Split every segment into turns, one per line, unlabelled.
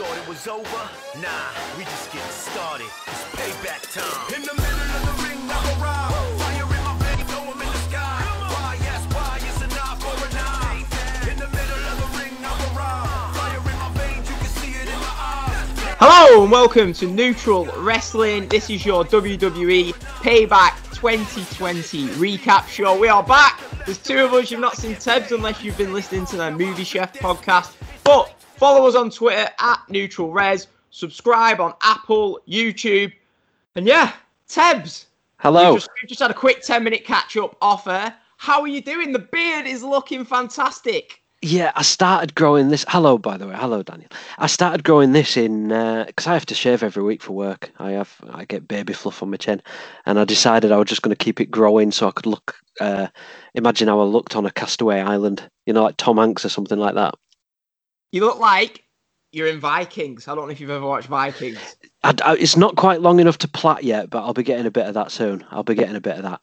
thought it was over? Nah, we just getting started. It's payback time. In the middle of the ring, now around. Fire in my veins, know I'm in the sky. Why, yes, why, it's a nine for a nine. In the middle of the ring, now around. Fire in my veins, you can see it in my eyes.
Hello and welcome to Neutral Wrestling. This is your WWE Payback 2020 recap show. We are back. There's two of us. You've not seen Tebs unless you've been listening to their Movie Chef podcast. But follow us on Twitter at Neutral Res. Subscribe on Apple, YouTube. And yeah, Tebs.
Hello.
We've just, we've just had a quick 10 minute catch up offer. How are you doing? The beard is looking fantastic.
Yeah, I started growing this. Hello, by the way. Hello, Daniel. I started growing this in because I have to shave every week for work. I have I get baby fluff on my chin, and I decided I was just going to keep it growing so I could look. Uh, imagine how I looked on a castaway island, you know, like Tom Hanks or something like that.
You look like you're in Vikings. I don't know if you've ever watched Vikings.
I, I- it's not quite long enough to plat yet, but I'll be getting a bit of that soon. I'll be getting a bit of that.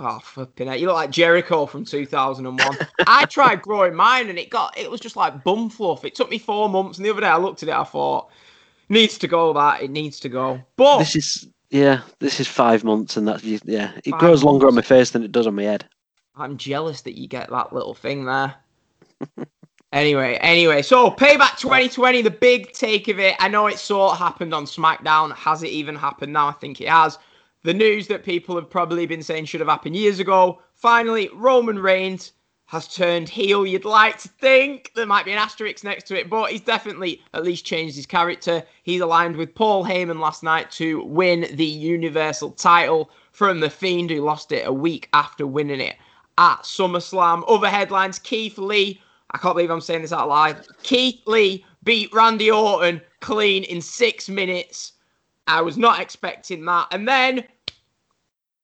Oh, flipping it. You look like Jericho from 2001. I tried growing mine and it got, it was just like bum fluff. It took me four months. And the other day I looked at it, I thought, needs to go that. It needs to go. But
This is yeah, this is five months, and that's yeah. It grows longer on my face than it does on my head.
I'm jealous that you get that little thing there. anyway, anyway, so Payback 2020, the big take of it. I know it sort of happened on SmackDown. Has it even happened now? I think it has. The news that people have probably been saying should have happened years ago. Finally, Roman Reigns has turned heel. You'd like to think there might be an asterisk next to it, but he's definitely at least changed his character. He's aligned with Paul Heyman last night to win the Universal title from The Fiend, who lost it a week after winning it at SummerSlam. Other headlines Keith Lee, I can't believe I'm saying this out loud. Keith Lee beat Randy Orton clean in six minutes. I was not expecting that. And then,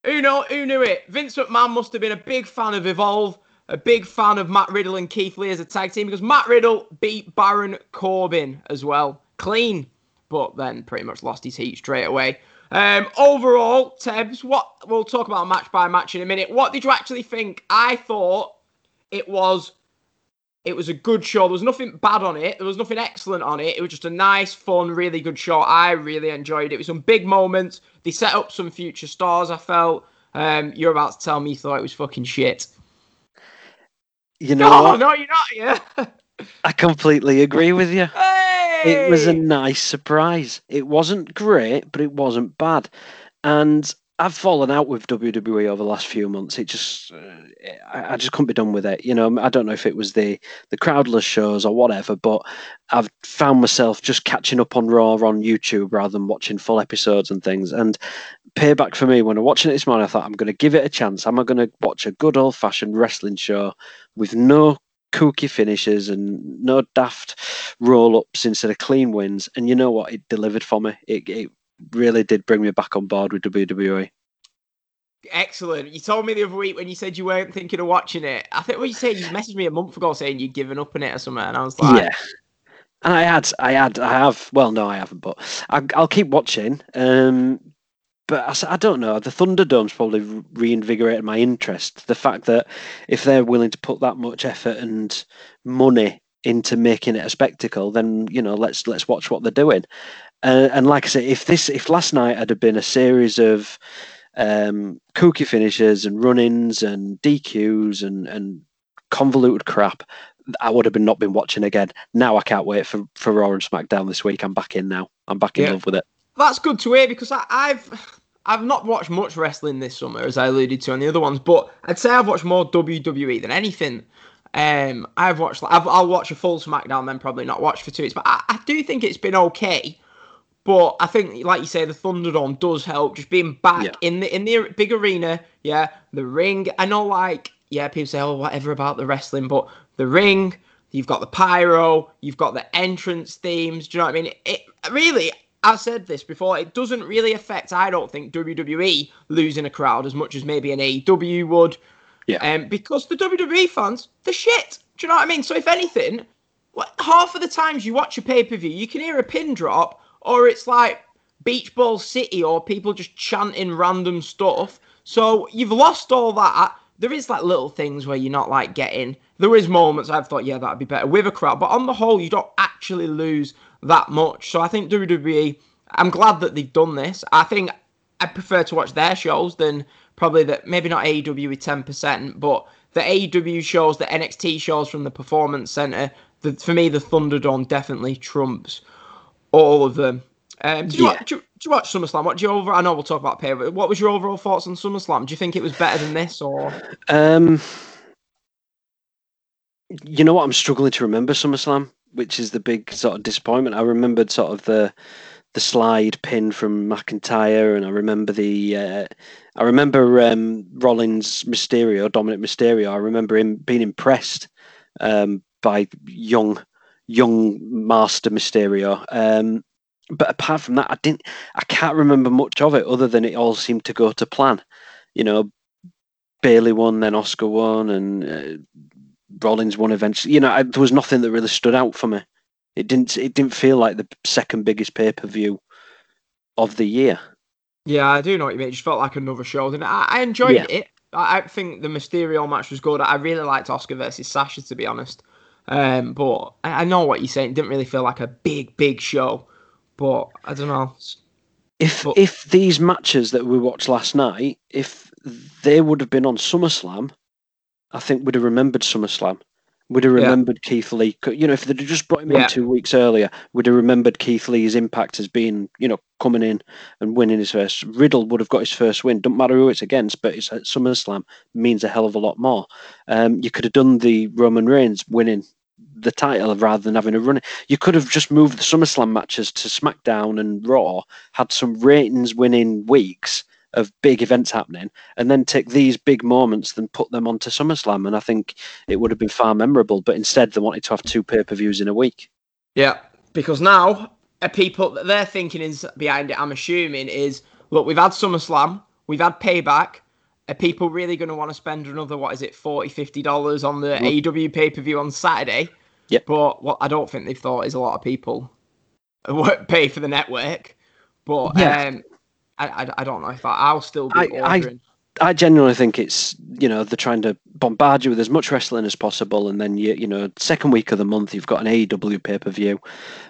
who, know, who knew it? Vince McMahon must have been a big fan of Evolve, a big fan of Matt Riddle and Keith Lee as a tag team because Matt Riddle beat Baron Corbin as well. Clean. But then pretty much lost his heat straight away. Um, overall, Tebs, what we'll talk about match by match in a minute. What did you actually think? I thought it was it was a good show. There was nothing bad on it. There was nothing excellent on it. It was just a nice, fun, really good show. I really enjoyed it. It was some big moments. They set up some future stars. I felt. Um, you're about to tell me you thought it was fucking shit.
You know
No,
what?
no, you're not. Yeah.
I completely agree with you.
hey.
It was a nice surprise. It wasn't great, but it wasn't bad. And I've fallen out with WWE over the last few months. It just, uh, I, I just couldn't be done with it. You know, I don't know if it was the the crowdless shows or whatever, but I've found myself just catching up on Raw on YouTube rather than watching full episodes and things. And payback for me when I'm watching it this morning, I thought I'm going to give it a chance. Am I going to watch a good old fashioned wrestling show with no kooky finishes and no daft roll ups instead of clean wins. And you know what? It delivered for me. It, it really did bring me back on board with. WWE.
Excellent. You told me the other week when you said you weren't thinking of watching it. I think what you said, you messaged me a month ago saying you'd given up on it or something, and I was like,
yeah. And I had, I had, I have. Well, no, I haven't, but I, I'll keep watching. Um, but I don't know. The Thunderdome's probably reinvigorated my interest. The fact that if they're willing to put that much effort and money into making it a spectacle, then you know, let's let's watch what they're doing. Uh, and like I say, if this, if last night had been a series of um, kooky finishes and run-ins and DQs and and convoluted crap, I would have been not been watching again. Now I can't wait for for Raw and SmackDown this week. I'm back in now. I'm back in
Yeah.
love with it.
That's good to hear because I, I've I've not watched much wrestling this summer, as I alluded to on the other ones, but I'd say I've watched more WWE than anything. Um, I've watched, I've, I'll watch a full SmackDown, then probably not watch for two weeks, but I, I do think it's been okay. But I think, like you say, the Thunderdome does help. Just being back
Yeah.
in the in the big arena, yeah, the ring. I know, like, yeah, people say, oh, whatever about the wrestling, but the ring, you've got the pyro, you've got the entrance themes. Do you know what I mean? It really, I've said this before. It doesn't really affect, I don't think, WWE losing a crowd as much as maybe an AEW would.
Yeah.
Um, because the WWE fans, they're shit. Do you know what I mean? So if anything, what, half of the times you watch a pay per view, you can hear a pin drop, or it's like Beach Ball City, or people just chanting random stuff. So you've lost all that. There is like little things where you're not like getting. There is moments I've thought, yeah, that'd be better with a crowd, but on the whole, you don't actually lose that much. So I think WWE. I'm glad that they've done this. I think I prefer to watch their shows than probably that. Maybe not AEW with ten percent, but the AEW shows, the NXT shows from the Performance Center. The, for me, the Thunderdome definitely trumps all of them. Um, did, you
Yeah.
watch, you, did you watch SummerSlam? What do you over? I know we'll talk about pay, but what was your overall thoughts on SummerSlam? Do you think it was better than this, or
Um, you know what? I'm struggling to remember SummerSlam, which is the big sort of disappointment. I remembered sort of the the slide pin from McIntyre, and I remember the uh, I remember um, Rollins Mysterio, Dominic Mysterio. I remember him being impressed um, by young young Master Mysterio. Um, but apart from that, I didn't. I can't remember much of it other than it all seemed to go to plan. You know, Bayley won, then Asuka won, and uh, Rollins won eventually. You know, I, there was nothing that really stood out for me. It didn't. It didn't feel like the second biggest pay per view of the year.
yeah, I do know what you mean. It just felt like another show. And I, I enjoyed
Yeah.
it. I, I think the Mysterio match was good. I really liked Asuka versus Sasha, to be honest. Um, but I, I know what you're saying. It didn't really feel like a big, big show. But I don't know.
If
But-
if these matches that we watched last night, if they would have been on SummerSlam, I think we'd have remembered SummerSlam. We'd have
Yeah.
remembered Keith Lee. You know, if they'd just brought him
Yeah.
in two weeks earlier, we'd have remembered Keith Lee's impact as being, you know, coming in and winning his first. Riddle would have got his first win. Don't matter who it's against, but it's at SummerSlam means a hell of a lot more. Um, you could have done the Roman Reigns winning the title rather than having a run. You could have just moved the SummerSlam matches to SmackDown and Raw, had some ratings winning weeks of big events happening, and then take these big moments and put them onto SummerSlam. And I think it would have been far memorable. But instead, they wanted to have two pay per views in a week.
Yeah, because now uh, people their thinking is behind it. I'm assuming is look, we've had SummerSlam, we've had Payback. Are people really going to want to spend another what is it 40 dollars on the AEW pay per view on Saturday?
Yep.
But what I don't think they've thought is a lot of people pay for the network. But
Yeah.
um, I, I I don't know if I, I'll still be
I- I-
ordering.
I genuinely think it's you know they're trying to bombard you with as much wrestling as possible, and then you you know second week of the month you've got an AEW pay per view.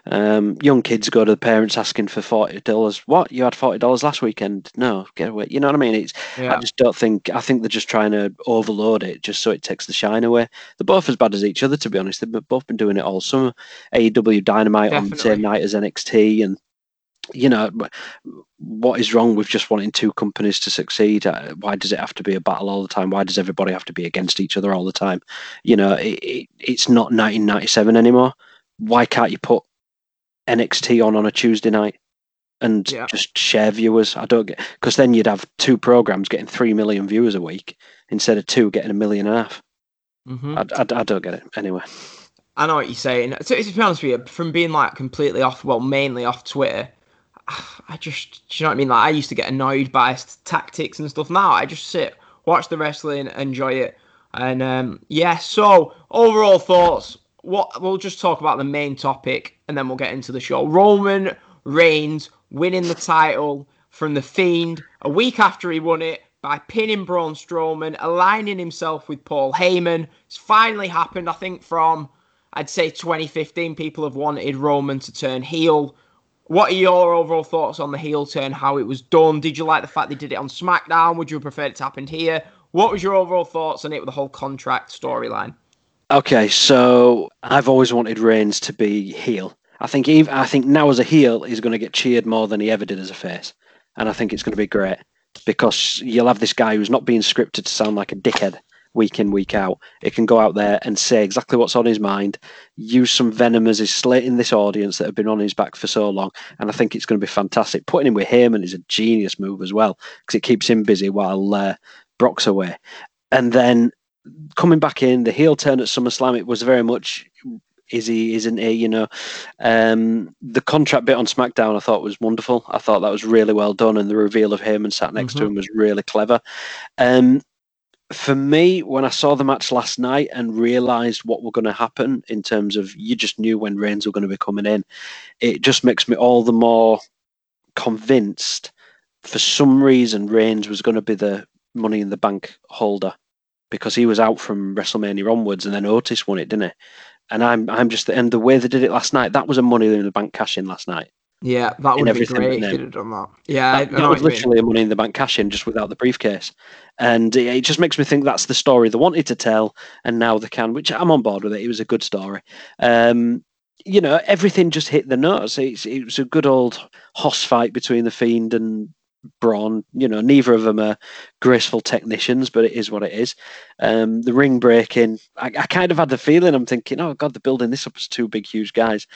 Um, young kids go to the parents asking for forty dollars. What you had forty dollars last weekend? No, get away. You know what I mean? It's
yeah.
I just don't think. I think they're just trying to overload it just so it takes the shine away. They're both as bad as each other, to be honest. They've both been doing it all summer. AEW Dynamite on the same night as NXT, and you know what is wrong with just wanting two companies to succeed? Uh, Why does it have to be a battle all the time? Why does everybody have to be against each other all the time? You know, it, it, it's not 1997 anymore. Why can't you put NXT on on a Tuesday night? And
Yeah.
just share viewers. I don't get because then you'd have two programs getting three million viewers a week instead of two getting a million and a half.
Mhm.
I, I, I don't get it anyway.
I know what you're saying. So, to be honest with you, from being like completely off, well, mainly off Twitter, I just, you know what I mean? Like, I used to get annoyed by tactics and stuff. Now I just sit, watch the wrestling, enjoy it. And um, yeah, so overall thoughts. What we'll just talk about the main topic and then we'll get into the show. Roman Reigns winning the title from the Fiend a week after he won it by pinning Braun Strowman, aligning himself with Paul Heyman. It's finally happened, I think, from I'd say 2015. People have wanted Roman to turn heel. What are your overall thoughts on the heel turn? How it was done? Did you like the fact they did it on SmackDown? Would you have preferred it to happen here? What was your overall thoughts on it with the whole contract storyline?
Okay, so I've always wanted Reigns to be heel. I think even I think now as a heel he's going to get cheered more than he ever did as a face, and I think it's going to be great because you'll have this guy who's not being scripted to sound like a dickhead week in week out. It can go out there and say exactly what's on his mind, use some venom as he's slating this audience that have been on his back for so long, and I think it's going to be fantastic. Putting him with Heyman is a genius move as well because it keeps him busy while uh, Brock's away, and then coming back in the heel turn at SummerSlam, it was very much is he, isn't he? You know, um, the contract bit on SmackDown I thought was wonderful. I thought that was really well done, and the reveal of him and sat next to
Mhm.
him was really clever. Um, for me, when I saw the match last night and realised what were going to happen in terms of you just knew when Reigns were going to be coming in, it just makes me all the more convinced. For some reason, Reigns was going to be the Money in the Bank holder because he was out from WrestleMania onwards, and then Otis won it, didn't he? And I'm I'm just and the way they did it last night, that was a money in the bank cash in last night.
Yeah, that would be great if they'd have done that. Yeah,
That, that was
you mean.
literally a money in the bank cash in just without the briefcase. And it, it just makes me think that's the story they wanted to tell, and now they can, which I'm on board with it. It was a good story. Um, you know, everything just hit the notes. It's, it was a good old hoss fight between the Fiend and Braun. You know, neither of them are graceful technicians, but it is what it is. Um, the ring breaking, I, I kind of had the feeling, I'm thinking, oh, God, they're building this up as two big, huge guys.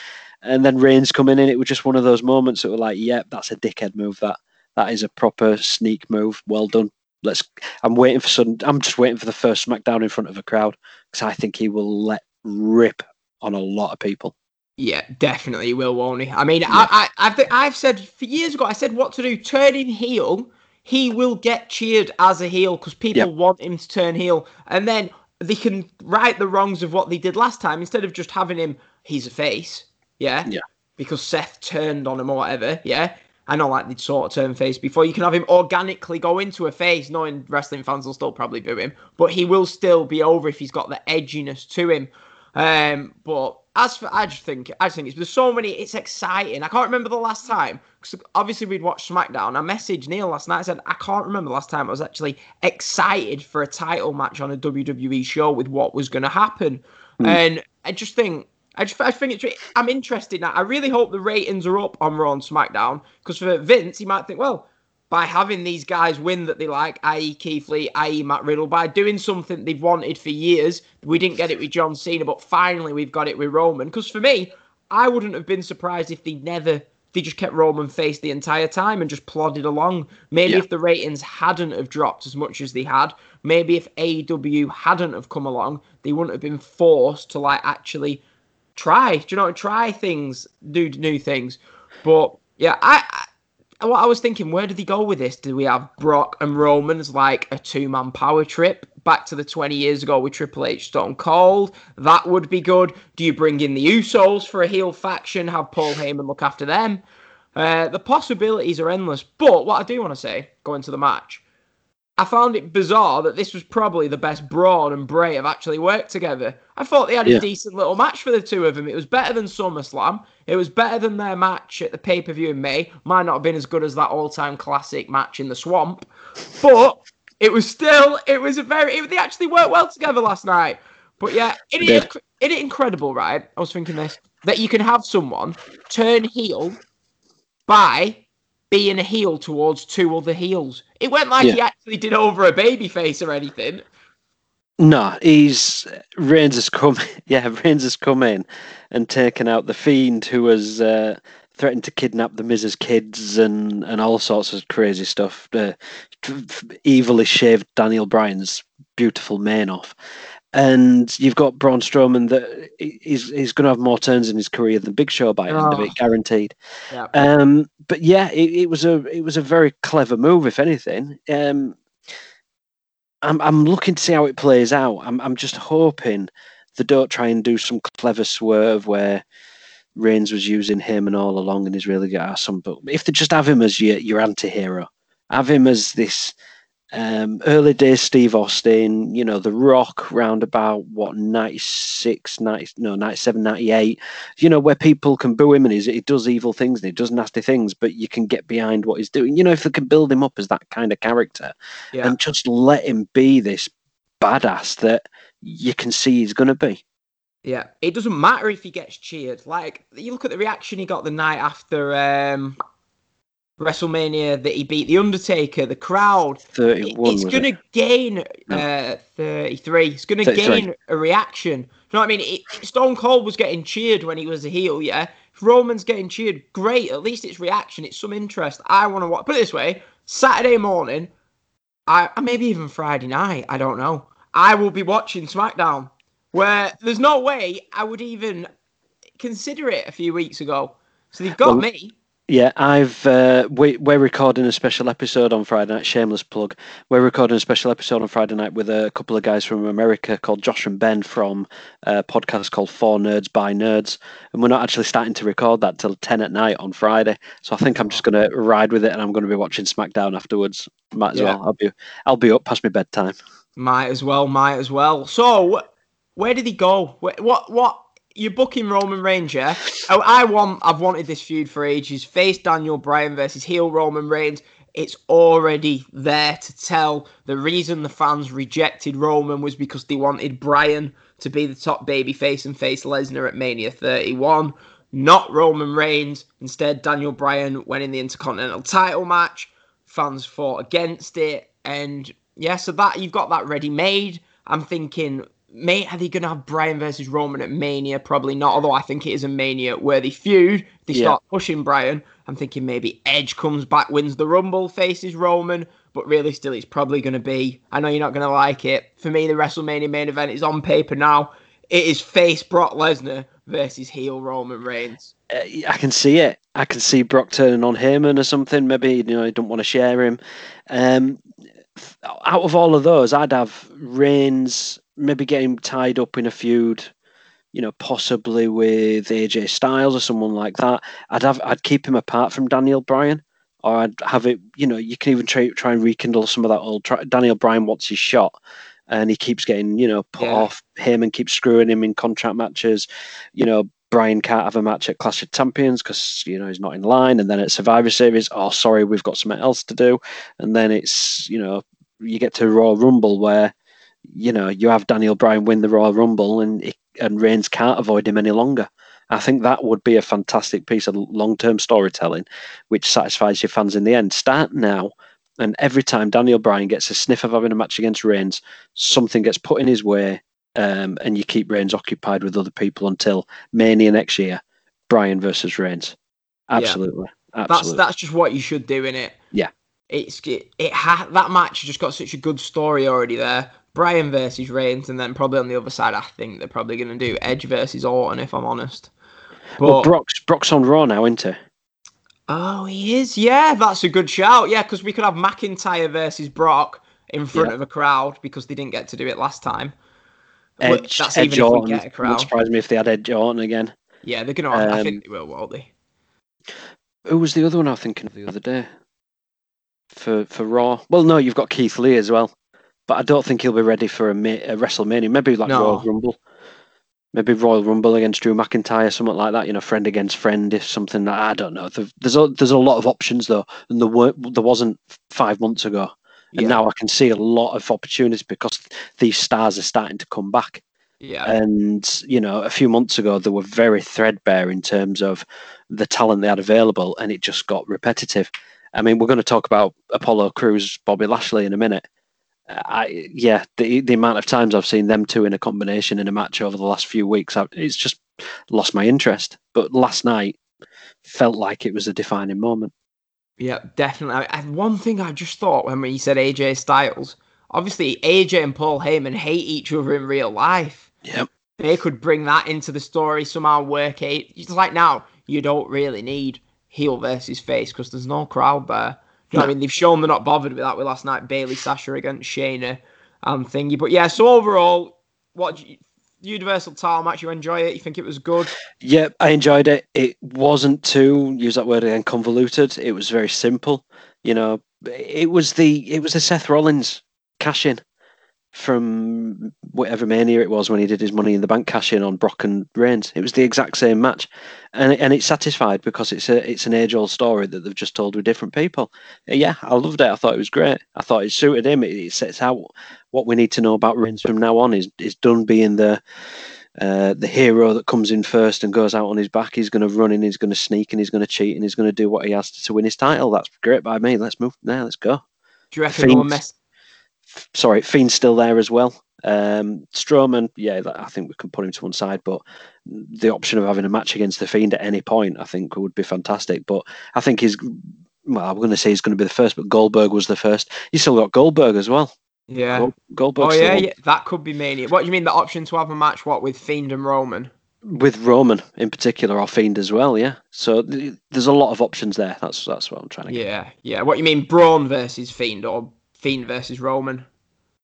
And then Reigns coming in, it was just one of those moments that were like, yep, that's a dickhead move. That that is a proper sneak move. Well done. Let's. I'm waiting for some. I'm just waiting for the first SmackDown in front of a crowd because I think he will let rip on a lot of people.
Yeah, definitely will, won't he? I mean, I, I, I've, I've said for years ago, I said what to do. Turning heel, he will get cheered as a heel because people
Yep.
want him to turn heel, and then they can right the wrongs of what they did last time instead of just having him. He's a face, yeah,
Yeah.
because Seth turned on him or whatever, yeah. I know, like they'd sort of turn face before. You can have him organically go into a face, knowing wrestling fans will still probably boo him, but he will still be over if he's got the edginess to him. Um, but as for, I just think, I just think it's there's so many. It's exciting. I can't remember the last time because obviously we'd watched SmackDown. I messaged Neil last night. I said I can't remember the last time I was actually excited for a title match on a WWE show with what was going to happen. And I just think. I just I think it's. I'm interested now. I really hope the ratings are up on Raw and SmackDown because for Vince, he might think, well, by having these guys win that they like, i.e. Keith Lee, i.e. Matt Riddle, by doing something they've wanted for years. We didn't get it with John Cena, but finally we've got it with Roman. Because for me, I wouldn't have been surprised if they never, they just kept Roman face the entire time and just plodded along. Maybe
Yeah.
if the ratings hadn't have dropped as much as they had, maybe if AEW hadn't have come along, they wouldn't have been forced to like actually try. Do you know? Try things, do new things. But yeah, I what I was thinking, where did he go with this? Do we have Brock and Roman's like a two man power trip back to the 20 years ago with Triple H Stone Cold? That would be good. Do you bring in the Usos for a heel faction? Have Paul Heyman look after them? Uh, the possibilities are endless. But what I do want to say, going to the match, I found it bizarre that this was probably the best Braun and Bray have actually worked together. I thought they had a decent little match for the two of them. It was better than SummerSlam. It was better than their match at the pay per view in May. Might not have been as good as that all time classic match in the Swamp, but it was still. It was a very. It, they actually worked well together last night. But yeah, it is
did.
it is incredible, right? I was thinking this that you can have someone turn heel by being a heel towards two other heels. It went like
Yeah.
he actually did over a baby face or anything.
No, he's Reigns has come. Yeah, Reigns has come in and taken out the fiend who has uh, threatened to kidnap the Miz's kids and and all sorts of crazy stuff. Uh, evilly shaved Daniel Bryan's beautiful mane off, and you've got Braun Strowman that he's he's going to have more turns in his career than Big Show by the end of
Oh.
it, guaranteed.
Yeah.
Um, but yeah, it, it was a it was a very clever move, if anything. Um, I'm I'm looking to see how it plays out. I'm I'm just hoping they don't try and do some clever swerve where Reigns was using him and all along and he's really got some. But if they just have him as your your anti-hero, have him as this um, early days Steve Austin, you know, The Rock round about what 96, 90, no 97, 98, you know, where people can boo him and he's, he does evil things and he does nasty things, but you can get behind what he's doing. You know, if they can build him up as that kind of character
Yeah.
and just let him be this badass that you can see he's going to be.
Yeah. It doesn't matter if he gets cheered. Like, you look at the reaction he got the night after um, WrestleMania that he beat The Undertaker, the crowd. it-
31
it's going
it?
to gain
No.
uh, 33. It's going to gain a reaction. You know what I mean? It, Stone Cold was getting cheered when he was a heel, yeah? If Roman's getting cheered, great. At least it's reaction. It's some interest. I want to watch. Put it this way Saturday morning, I maybe even Friday night, I don't know. I will be watching SmackDown where there's no way I would even consider it a few weeks ago. So they've got
Well,
me.
Yeah, I've uh, we, we're recording a special episode on Friday night. Shameless plug. We're recording a special episode on Friday night with a couple of guys from America called Josh and Ben from a podcast called Four Nerds by Nerds, and we're not actually starting to record that till ten at night on Friday. So I think I'm just going to ride with it, and I'm going to be watching SmackDown afterwards. Might as
Yeah.
well. I'll be I'll be up past my bedtime.
Might as well, might as well. So, where did he go? What, what? You're booking Roman Reigns, yeah? Oh, I want, I've wanted this feud for ages. Face Daniel Bryan versus heel Roman Reigns. It's already there to tell. The reason the fans rejected Roman was because they wanted Bryan to be the top babyface and face Lesnar at Mania 31, not Roman Reigns. Instead, Daniel Bryan went in the Intercontinental title match. Fans fought against it, and yeah, so that you've got that ready made. I'm thinking, mate, are they going to have Bryan versus Roman at Mania? Probably not, although I think it is a Mania worthy feud. If they
Yeah.
start pushing Bryan, I'm thinking maybe Edge comes back, wins the Rumble, faces Roman, but really still it's probably going to be, I know you're not going to like it. For me, the WrestleMania main event is on paper now. It is face Brock Lesnar versus heel Roman Reigns.
Uh, I can see it. I can see Brock turning on Heyman or something. Maybe you know he don't want to share him. Um, out of all of those, I'd have Reigns maybe getting tied up in a feud. You know, possibly with AJ Styles or someone like that. I'd have. I'd keep him apart from Daniel Bryan, or I'd have it. You know, you can even try try and rekindle some of that old. Try, Daniel Bryan wants his shot, and he keeps getting you know put
Yeah.
off. and keeps screwing him in contract matches. You know, Bryan can't have a match at Clash of Champions because you know he's not in line, and then at Survivor Series, oh sorry, we've got something else to do, and then it's you know you get to Raw Rumble where you know you have Daniel Bryan win the Royal Rumble and and Reigns can't avoid him any longer. I think that would be a fantastic piece of long term storytelling, which satisfies your fans in the end. Start now. And every time Daniel Bryan gets a sniff of having a match against Reigns, something gets put in his way um, and you keep Reigns occupied with other people until Mania next year. Bryan versus Reigns. Absolutely,
That's
absolutely.
that's just what you should do in it.
Yeah.
It's it, it ha- that match has just got such a good story already there. Bryan versus Reigns, and then probably on the other side, I think they're probably going to do Edge versus Orton, if I'm honest. But
well, Brock's Brock's on Raw now, isn't he?
oh, he is. Yeah, that's a good shout. Yeah, because we could have McIntyre versus Brock in front
Yeah.
of a crowd because they didn't get to do it last time.
Edge,
that's
Edge
even if we
Orton.
get a crowd.
surprise me if they had Edge Orton again.
Yeah, they're gonna. I
Um,
think they will, won't they?
Who was the other one I was thinking of the other day? For for Raw. Well, no, you've got Keith Lee as well, but I don't think he'll be ready for a, a WrestleMania. Maybe like
No.
Royal Rumble. Maybe Royal Rumble against Drew McIntyre, something like that. You know, friend against friend, if something. That, I don't know. There's a, there's a lot of options though, and there were there wasn't five months ago, and
Yeah.
now I can see a lot of opportunities because these stars are starting to come back.
Yeah.
And you know, a few months ago they were very threadbare in terms of the talent they had available, and it just got repetitive. I mean, we're going to talk about Apollo Crews, Bobby Lashley in a minute. I yeah, the the amount of times I've seen them two in a combination in a match over the last few weeks, I, it's just lost my interest. But last night felt like it was a defining moment.
Yeah, definitely. I, I- one thing I just thought when you said AJ Styles, obviously AJ and Paul Heyman hate each other in real life.
Yep.
They could bring that into the story somehow. Work it. It's like now you don't really need heel versus face because there's no crowd there. I mean? They've shown they're not bothered with that with last night Bayley Sasha against Shayna and thingy. But yeah, so overall, what you, Universal title match? You enjoy it? You think it was good?
Yeah, I enjoyed it. It wasn't too use that word again convoluted. It was very simple. You know, it was the it was the Seth Rollins cash in from whatever mania it was when he did his Money in the Bank cash in on Brock and Reigns. It was the exact same match, and and it's satisfied because it's a it's an age old story that they've just told with different people. Yeah, I loved it. I thought it was great. I thought it suited him. It, it sets out what we need to know about Reigns from now on. Is is done being the uh, the hero that comes in first and goes out on his back. He's going to run in, he's going to sneak, and he's going to cheat, and he's going to do what he has to, to win his title. That's great by me. Let's move now. Let's go.
Do you reckon
Fiend.
mess?
Sorry, Fiend's still there as well. Um, Strowman, yeah, I think we can put him to one side, but the option of having a match against the Fiend at any point, I think, would be fantastic. But I think he's, well, I'm going to say he's going to be the first, but Goldberg was the first. You still got Goldberg as well.
Yeah.
Gold- Goldberg's
Oh yeah, yeah, that could be mania. What do you mean the option to have a match? What with Fiend and Roman?
with Roman in particular, or Fiend as well. Yeah, so th- there's a lot of options there. That's that's what I'm trying to get.
Yeah, yeah. What you mean Braun versus Fiend or Fiend versus Roman?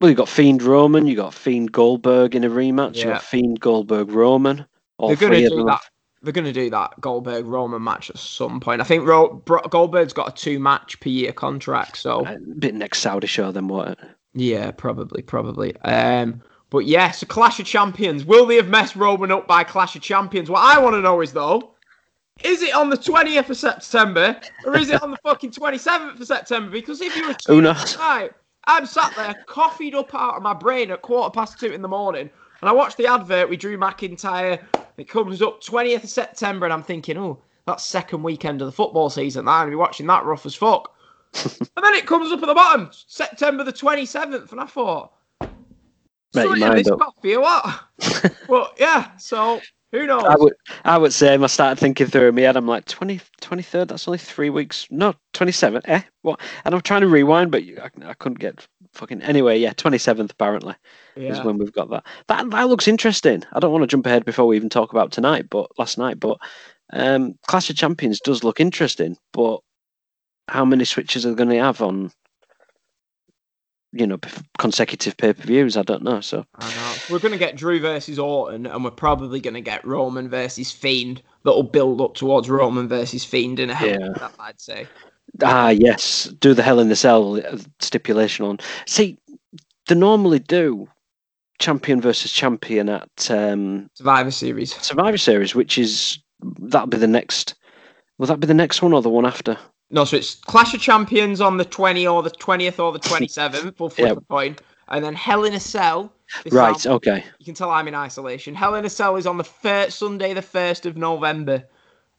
Well, you got Fiend Roman, you got Fiend Goldberg in a rematch, you
Yeah.
got Fiend Goldberg Roman. All
They're gonna do
them.
that. They're gonna do that Goldberg Roman match at some point. I think Ro- Bro- Goldberg's got a two match per year contract, so
A bit next Saudi show then, what?
yeah, probably, probably. Um, But yes, a Clash of Champions. Will they have messed Roman up by Clash of Champions? What I want to know is though, is it on the 20th of September or is it on the fucking 27th of September? Because if you were
Who knows?
right, I'm sat there coffeeed up out of my brain at quarter past two in the morning, and I watched the advert with Drew McIntyre. It comes up 20th of September, and I'm thinking, oh, that's second weekend of the football season. I'm gonna be watching that rough as fuck. and then it comes up at the bottom, September the 27th, and I thought,
Make your mind
this
up.
coffee or what? well, yeah. So who knows?
I would, I would say, I started thinking through in my head, I'm like, 20, 23rd, that's only three weeks. No, 27th, eh? What? And I'm trying to rewind, but I, I couldn't get fucking. Anyway, yeah, 27th apparently is when we've got that. That that looks interesting. I don't want to jump ahead before we even talk about tonight, but last night, but um, Clash of Champions does look interesting, but how many switches are they going to have on, you know, consecutive pay per views? I don't know. So
I know. We're going to get Drew versus Orton, and we're probably going to get Roman versus Fiend. That'll build up towards Roman versus Fiend in a hell.
Yeah.
That I'd say.
Ah, yes. Do the Hell in the Cell uh, stipulation on. See, they normally do champion versus champion at um,
Survivor Series.
Survivor Series, which is that'll be the next. Will that be the next one or the one after?
No, so it's Clash of Champions on the 20 or the 20th or the 27th. We'll flip
Yeah.
a coin. And then Hell in a Cell.
Right.
time-
Okay.
you can tell I'm in isolation. Hell in a Cell is on the first Sunday, the 1st of November.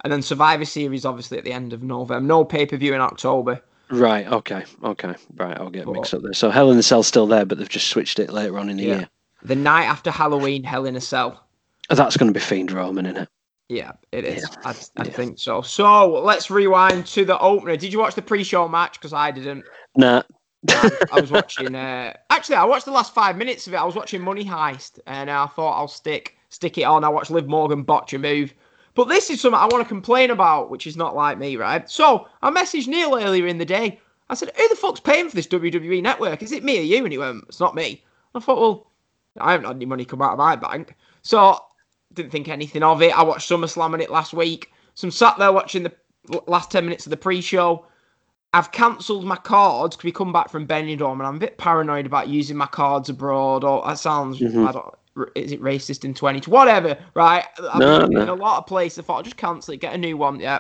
And then Survivor Series, obviously, at the end of November. No pay per view in October.
Right. Okay. Okay. Right. I'll get
But-
mixed up there. So Hell in a Cell's still there, but they've just switched it later on in the
Yeah.
year.
The night after Halloween, Hell in a Cell.
Oh, that's going to be Fiend Roman, isn't it?
Yeah, it is. I, I
Yeah.
think so. So let's rewind to the opener. Did you watch the pre-show match? Because I didn't.
Nah.
I was watching. Uh, actually, I watched the last five minutes of it. I was watching Money Heist, and I thought I'll stick stick it on. I watched Liv Morgan botch a move. But this is something I want to complain about, which is not like me, right? So I messaged Neil earlier in the day. I said, "Who the fuck's paying for this WWE network? Is it me or you?" And he went, "It's not me." I thought, well, I haven't had any money come out of my bank, so didn't think anything of it. I watched SummerSlam on it last week. So I'm sat there watching the last 10 minutes of the pre show. I've cancelled my cards because we come back from Benidorm and I'm a bit paranoid about using my cards abroad. Or that sounds,
Mhm.
I don't, is it racist in 20? Whatever, right? I've
No,
been in a lot of places. I thought I'll just cancel it, get a new one. Yeah.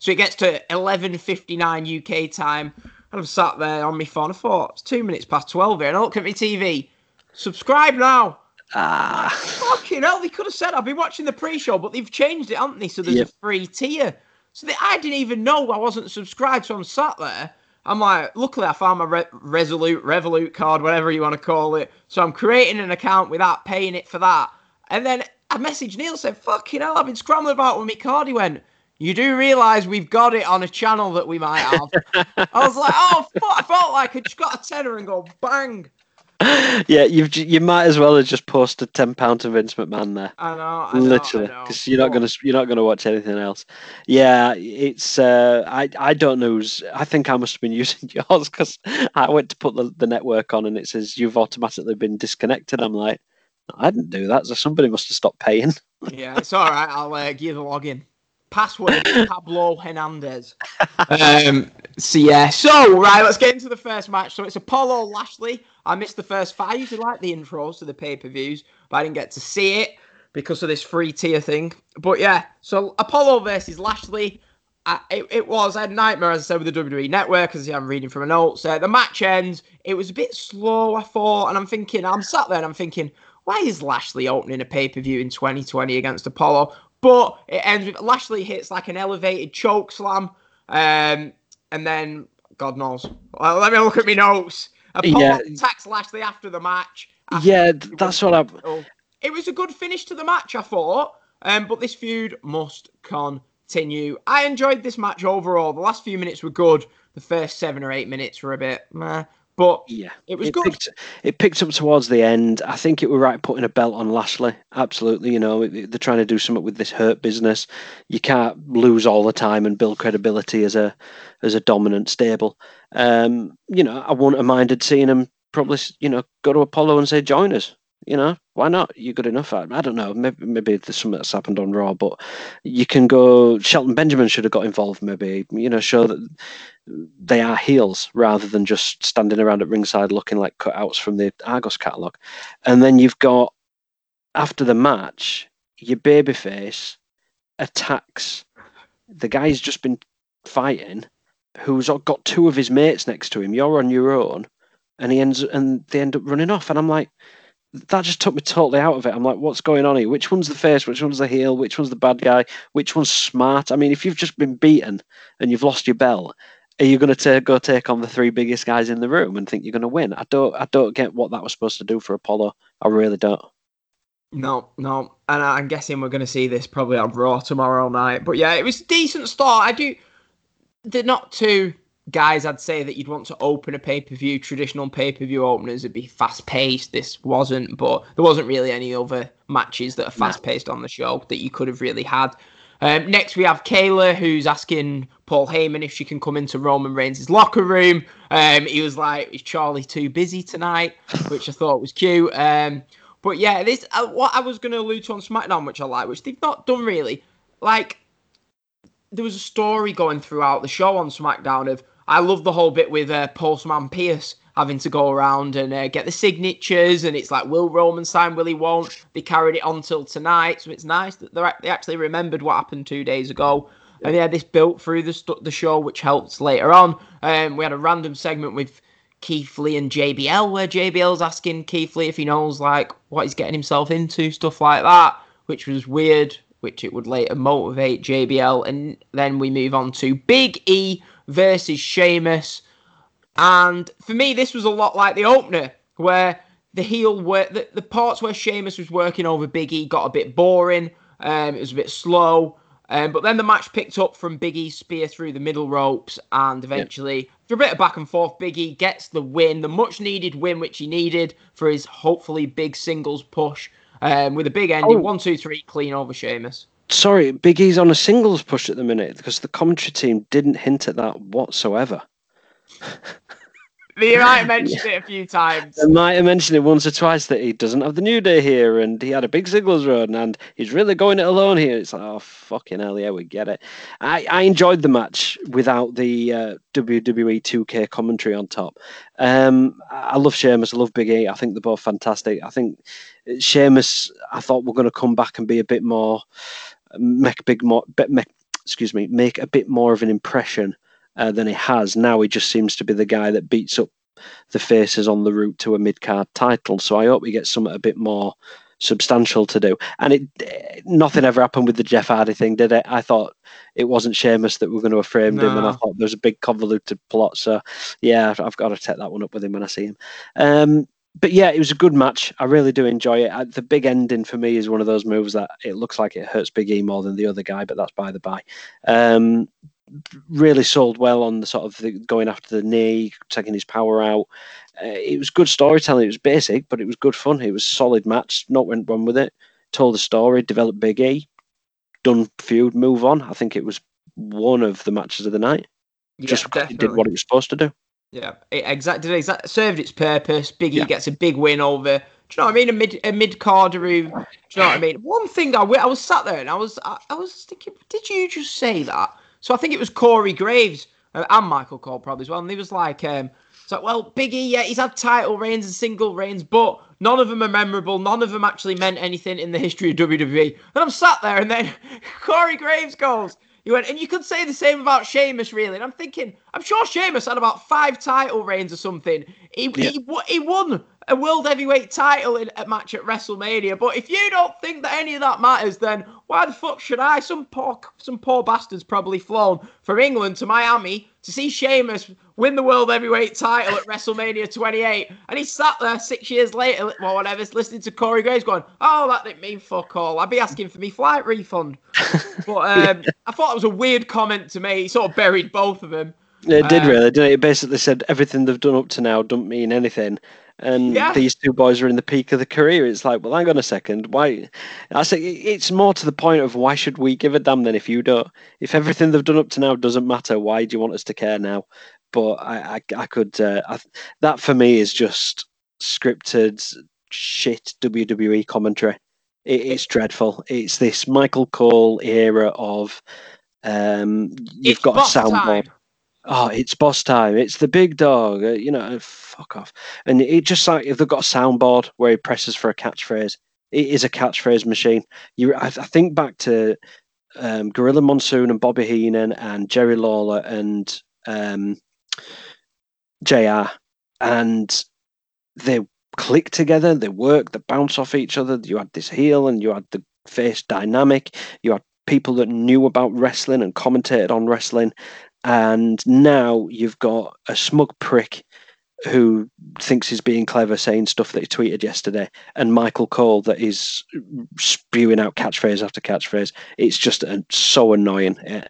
So it gets to 11.59 UK time. And I'm sat there on my phone. I thought, it's two minutes past 12 here. And I look at my TV. Subscribe now.
Ah.
Fucking hell, they could have said I've been watching the pre-show, but they've changed it, haven't they? So there's
Yep.
a free tier. So they, I didn't even know I wasn't subscribed. So I'm sat there. I'm like, luckily I found my Re- Resolute, Revolut card, whatever you want to call it. So I'm creating an account without paying it for that. And then I messaged Neil, said, fucking hell, I've been scrambling about with my card. He went, you do realise we've got it on a channel that we might have. I was like, oh, fuck. I felt like I just got a tenner and go bang.
yeah, you've you might as well have just posted ten pound to Vince McMahon there.
I know, I know
literally because you're not gonna you're not gonna watch anything else yeah it's uh i i don't know who's i think i must have been using yours because i went to put the, the network on and it says you've automatically been disconnected i'm like i didn't do that so somebody must have stopped paying
Yeah, it's all right. I'll uh, give the login. Password Pablo Hernandez. Um. So yeah. So right, let's get into the first match. So it's Apollo Lashley. I missed the first five. I usually like the intros to the pay per views, but I didn't get to see it because of this free tier thing. But yeah, so Apollo versus Lashley. I, it, it was a nightmare as I said with the WWE Network because I'm reading from my notes. Uh, the match ends. It was a bit slow, I thought, and I'm thinking I'm sat there and I'm thinking, why is Lashley opening a pay per view in 2020 against Apollo? But it ends with Lashley hits like an elevated choke slam, um, and then God knows. Well, let me look at my notes. Apollo
Yeah.
attacks Lashley after the match. after
yeah that's what i
title. It was a good finish to the match, I thought. Um, but this feud must continue. I enjoyed this match overall. The last few minutes were good. The first seven or eight minutes were a bit meh. But
yeah
it was
it
good.
picked, it picked up towards the end. I think it were right putting a belt on Lashley. Absolutely, you know they're trying to do something with this hurt business. You can't lose all the time and build credibility as a as a dominant stable. Um, you know, I wouldn't have minded seeing him probably, you know, go to Apollo and say join us. You know, why not? You're good enough. I, don't know. Maybe maybe there's something that's happened on Raw, but you can go. Shelton Benjamin should have got involved. Maybe you know, show that they are heels rather than just standing around at ringside looking like cutouts from the Argos catalogue. And then you've got after the match, your babyface attacks the guy who's just been fighting, who's got two of his mates next to him. You're on your own, and he ends and they end up running off. And I'm like, that just took me totally out of it. I'm like, what's going on here? Which one's the face? Which one's the heel? Which one's the bad guy? Which one's smart? I mean, if you've just been beaten and you've lost your belt, are you going to go take on the three biggest guys in the room and think you're going to win? I don't. I don't get what that was supposed to do for Apollo. I really don't.
No, no, and I'm guessing we're going to see this probably on Raw tomorrow night. But yeah, it was a decent start. I do. They're not two guys I'd say that you'd want to open a pay per view. Traditional pay per view openers would be fast paced. This wasn't, but there wasn't really any other matches that are fast paced on the show that you could have really had. Um, next, we have Kayla, who's asking Paul Heyman if she can come into Roman Reigns' locker room. Um, he was like, "Is Charlie too busy tonight?" Which I thought was cute. Um, but yeah, this uh, what I was going to allude to on SmackDown, which I like, which they've not done really. Like, there was a story going throughout the show on SmackDown of I love the whole bit with uh, Postman Pearce having to go around and uh, get the signatures, and it's like, will Roman sign? Will he won't? They carried it on till tonight, so it's nice that they actually remembered what happened two days ago. And they had this built through the st- the show, which helps later on. Um, we had a random segment with Keith Lee and JBL, where JBL's asking Keith Lee if he knows like what he's getting himself into, stuff like that, which was weird. Which it would later motivate JBL, and then we move on to Big E versus Sheamus. And for me, this was a lot like the opener, where the heel work, the, the parts where Sheamus was working over Big E got a bit boring. Um, it was a bit slow. Um, but then the match picked up from Big E's spear through the middle ropes, and eventually, yeah. for a bit of back and forth, Big E gets the win, the much needed win which he needed for his hopefully big singles push um, with a big ending. Oh. One, two, three, clean over Sheamus.
Sorry, Big E's on a singles push at the minute because the commentary team didn't hint at that whatsoever.
They might have mentioned yeah. it a few times.
They might have mentioned it once or twice that he doesn't have the New Day here and he had a big singles run and he's really going it alone here. It's like, oh, fucking hell, yeah, we get it. I, I enjoyed the match without the uh, WWE 2K commentary on top. Um, I love Sheamus, I love Big E. I think they're both fantastic. I think Sheamus, I thought we're going to come back and be a bit more, make a big more, make, excuse me, make a bit more of an impression uh, than he has. Now he just seems to be the guy that beats up the faces on the route to a mid card title. So I hope he gets something a bit more substantial to do. And it nothing ever happened with the Jeff Hardy thing, did it? I thought it wasn't Sheamus that we were going to have framed no. him, and I thought there was a big convoluted plot. So yeah, I've got to take that one up with him when I see him. Um, but yeah, it was a good match. I really do enjoy it. The big ending for me is one of those moves that it looks like it hurts Big E more than the other guy, but that's by the by. Um, really sold well on the sort of the, going after the knee, taking his power out. Uh, it was good storytelling. It was basic, but it was good fun. It was solid match. Not went wrong with it. Told the story, developed Big E, done feud, move on. I think it was one of the matches of the night. Yeah, Just did what it was supposed to do.
Yeah, it exactly exact served its purpose. Big E yeah. gets a big win over. Do you know what I mean? A mid a mid carder who. Do you know what I mean? One thing I, I was sat there and I was I, I was thinking, did you just say that? So I think it was Corey Graves uh, and Michael Cole probably as well. And he was like, um, it's like, well, Biggie, yeah, he's had title reigns and single reigns, but none of them are memorable. None of them actually meant anything in the history of WWE. And I'm sat there, and then Corey Graves goes, he went, and you could say the same about Sheamus, really. And I'm thinking, I'm sure Sheamus had about five title reigns or something. He, yeah. he, he won a world heavyweight title in a match at WrestleMania. But if you don't think that any of that matters, then why the fuck should I? Some poor, some poor bastards probably flown from England to Miami to see Sheamus win the world heavyweight title at WrestleMania 28, and he sat there six years later, or whatever, listening to Corey Graves going, "Oh, that didn't mean fuck all. I'd be asking for me flight refund." but um, I thought it was a weird comment to me. He sort of buried both of them.
It did um, really, didn't it? It basically said everything they've done up to now don't mean anything and yeah. these two boys are in the peak of the career. It's like, well, hang on a second. Why? I say it's more to the point of why should we give a damn then if you don't? If everything they've done up to now doesn't matter, why do you want us to care now? But I, I, I could uh, I, that for me is just scripted shit WWE commentary. It, it's dreadful. It's this Michael Cole era of um, you've
It's
got a soundboard.
time.
Oh, it's boss time. It's the big dog. uh, You know, uh, fuck off. And it just like if they've got a soundboard where he presses for a catchphrase, it is a catchphrase machine. You, I, I think back to um, Gorilla Monsoon and Bobby Heenan and Jerry Lawler and um, Jr. And they click together. They work. They bounce off each other. You had this heel and you had the face dynamic. You had people that knew about wrestling and commentated on wrestling and now you've got a smug prick who thinks he's being clever saying stuff that he tweeted yesterday and michael cole that is spewing out catchphrase after catchphrase. It's just uh, so annoying. Uh,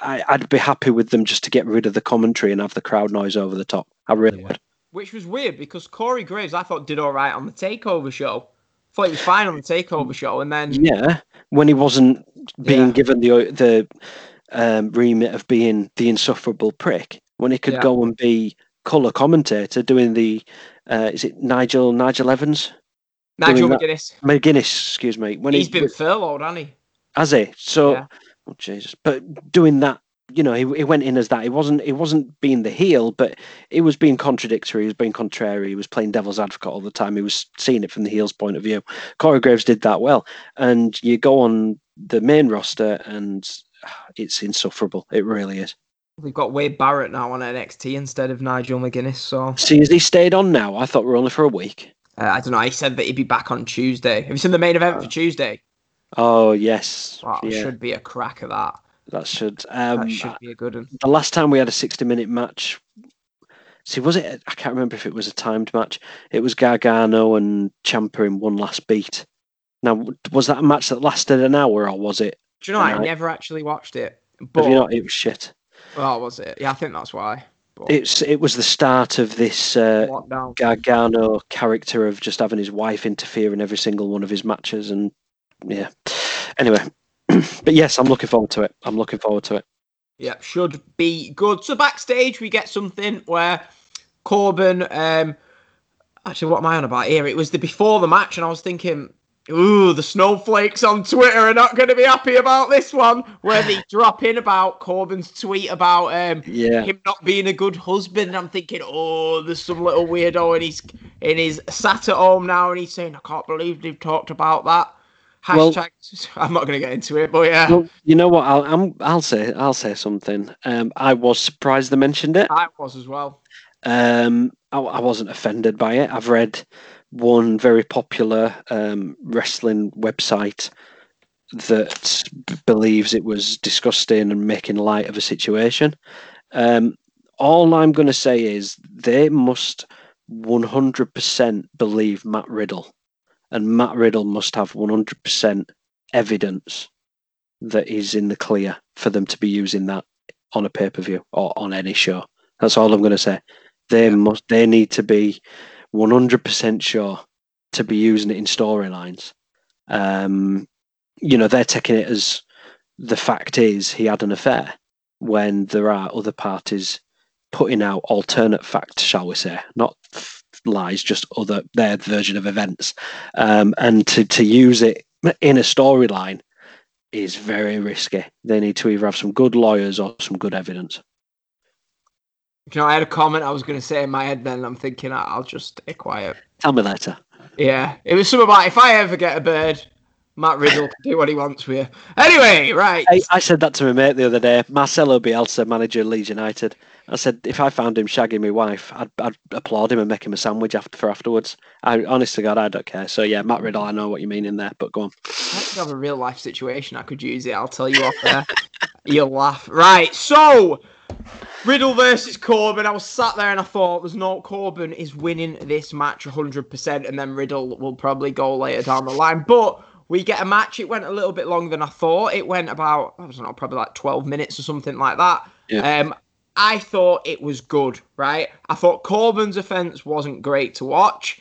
I, i'd be happy with them just to get rid of the commentary and have the crowd noise over the top. I really would.
Which was weird because Corey Graves, I thought, did all right on the Takeover show. Thought he was fine on the Takeover show, and then
yeah when he wasn't being
Yeah.
given the the um, remit of being the insufferable prick when he could
Yeah.
go and be color commentator doing the uh, is it nigel nigel evans?
Nigel
doing that-
McGuinness,
mcguinness excuse me when
he's
he
been furloughed, hasn't he?
has he? So
Yeah.
oh jesus. But doing that you know he, he went in as that. He wasn't he wasn't being the heel but he was being contradictory he was being contrary he was playing devil's advocate all the time. He was seeing it from the heel's point of view. Corey graves did that well. And you go on the main roster and it's insufferable it really is
We've got Wade Barrett now on NXT instead of Nigel McGuinness. So
see has he stayed on now i thought we are only for a week
uh, I don't know. He said that he'd be back on Tuesday. Have you seen the main event for Tuesday?
oh yes
Wow,
yeah
should be a crack of that.
that should um
That should be a good one.
the last time we had a 60 minute match see was it i can't remember if it was a timed match it was gargano and Ciampa in one last beat now was that a match that lasted an hour or was it
Do you know? I
Right.
never actually watched it. But
you not it was shit
oh, was it? Yeah, I think that's why. But
it's it was the start of this uh, gargano character of just having his wife interfere in every single one of his matches and yeah anyway but yes i'm looking forward to it i'm looking forward to it
Yeah, should be good. So backstage, we get something where Corbin. Um, actually, what am I on about here? It was the before the match, and I was thinking, ooh, the snowflakes on Twitter are not going to be happy about this one. Where they drop in about Corbin's tweet about um,
yeah
him not being a good husband. And I'm thinking, oh, there's some little weirdo, and he's and he's sat at home now, and he's saying, I can't believe they've talked about that.
Well-
I'm not going to get into it, but yeah,
well, you know what I'll I'm, I'll say I'll say something. Um, I was surprised they mentioned it.
I was as well.
Um, I, I wasn't offended by it. I've read one very popular um, wrestling website that b- believes it was disgusting and making light of a situation. Um, all I'm going to say is they must 100% believe Matt Riddle, and Matt Riddle must have 100% evidence that he's in the clear for them to be using that on a pay per view or on any show. That's all I'm going to say. They must. They need to be 100% sure to be using it in storylines. Um, you know, they're taking it as the fact is he had an affair when there are other parties putting out alternate facts, shall we say, not lies, just other their version of events. Um, and to, to use it in a storyline is very risky. They need to either have some good lawyers or some good evidence.
You know, I had a comment I was going to say in my head then. I'm thinking "I- I'll just stay quiet.
Tell me later.
Yeah, it was something about if I ever get a bird, Matt Riddle can do what he wants with you. Anyway, right.
I, I said that to my mate the other day. Marcelo Bielsa, manager of Leeds United. I said if I found him shagging my wife, I'd, I'd applaud him and make him a sandwich after for afterwards. I honest to God, I don't care. So yeah, Matt Riddle, I know what you mean in there, but go on.
I have a real life situation. I could use it. I'll tell you off there. You'll laugh. Right. So, Riddle versus Corbin. I was sat there and I thought, there's no Corbin is winning this match 100%, and then Riddle will probably go later down the line. But we get a match. It went a little bit longer than I thought. It went about, I don't know, probably like 12 minutes or something like that.
Yeah.
Um, I thought it was good, right? I thought Corbin's offense wasn't great to watch.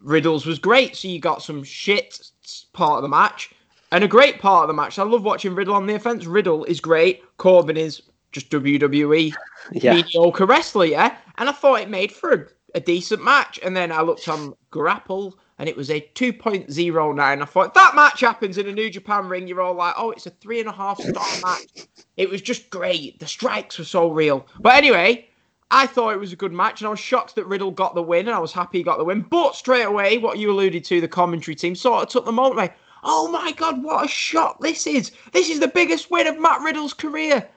Riddle's was great. So you got some shit part of the match and a great part of the match. I love watching Riddle on the offense. Riddle is great. Corbin is just WWE
Yeah,
mediocre wrestler, yeah. And I thought it made for a, a decent match. And then I looked on Grapple and it was a 2.09. I thought that match happens in a New Japan ring. You're all like, oh, it's a three and a half star match. It was just great. The strikes were so real. But anyway, I thought it was a good match, and I was shocked that Riddle got the win, and I was happy he got the win. But straight away, what you alluded to, the commentary team sort of took the moment away. Oh my god, what a shot this is! This is the biggest win of Matt Riddle's career.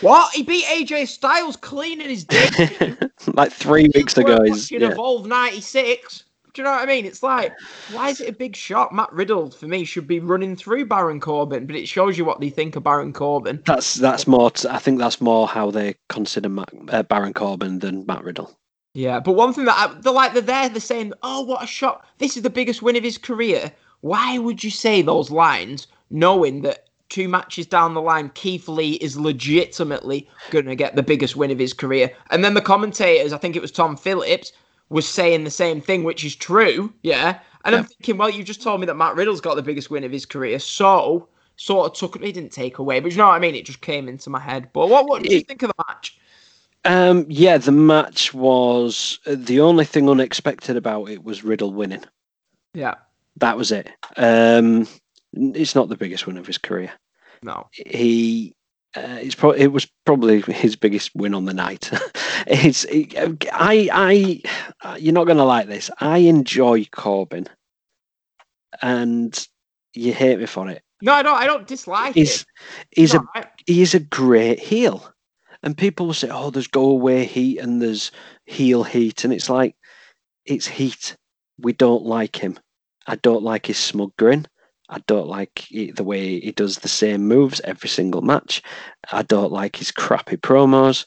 What? He beat AJ Styles clean in his dick.
like three weeks ago. He's, yeah.
Evolve 96. Do you know what I mean? It's like, why is it a big shock? Matt Riddle, for me, should be running through Baron Corbin, but it shows you what they think of Baron Corbin.
That's that's more. t- I think that's more how they consider Matt, uh, Baron Corbin than Matt Riddle.
Yeah, but one thing that I, they're like, they're there, they're saying, oh, what a shock. This is the biggest win of his career. Why would you say those lines knowing that two matches down the line, Keith Lee is legitimately going to get the biggest win of his career? And then the commentators, I think it was Tom Phillips, was saying the same thing, which is true. Yeah. And I'm thinking, well, you just told me that Matt Riddle's got the biggest win of his career. So, sort of took it, didn't take away, but you know what I mean? It just came into my head. But what, what did you think of the match?
Um, yeah, the match was uh, the only thing unexpected about it was Riddle winning.
Yeah.
That was it. Um, it's not the biggest win of his career.
No.
He, uh, it's pro- it was probably his biggest win on the night. it's, it, I, I, you're not going to like this. I enjoy Corbin, and you hate me for it.
No, I don't. I don't dislike
He's,
it.
he's a
It's alright.
he is a great heel. And people will say, oh, there's go away heat and there's heel heat. And it's like, it's heat. We don't like him. I don't like his smug grin. I don't like he- the way he does the same moves every single match. I don't like his crappy promos.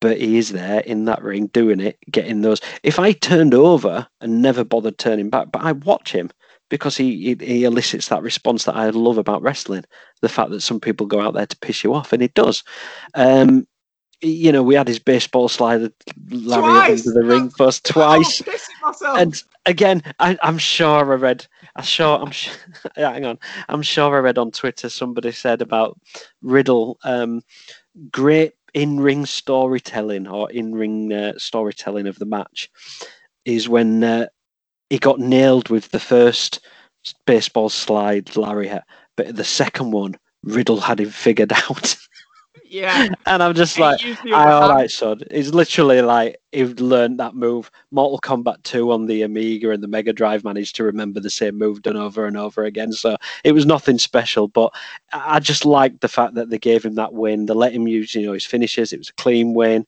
But he is there in that ring doing it, getting those. If I turned over and never bothered turning back, but I watch him because he, he, he elicits that response that I love about wrestling the fact that some people go out there to piss you off, and it does. Um, you know, we had his baseball slide
lariat
into the ring twice,
Oh, myself.
and again, I, I'm sure I read. I'm sure. I'm sure. hang on. I'm sure I read on Twitter somebody said about Riddle. Um, great in-ring storytelling or in-ring uh, storytelling of the match is when uh, he got nailed with the first baseball slide lariat, but the second one Riddle had him figured out.
Yeah.
and I'm just
He
like,
used the
"Aye,
upper
all right, son. He's literally like he'd learned that move. Mortal Kombat 2 on the Amiga and the Mega Drive managed to remember the same move done over and over again. So it was nothing special, but I I just liked the fact that they gave him that win. They let him use, you know, his finishes. It was a clean win.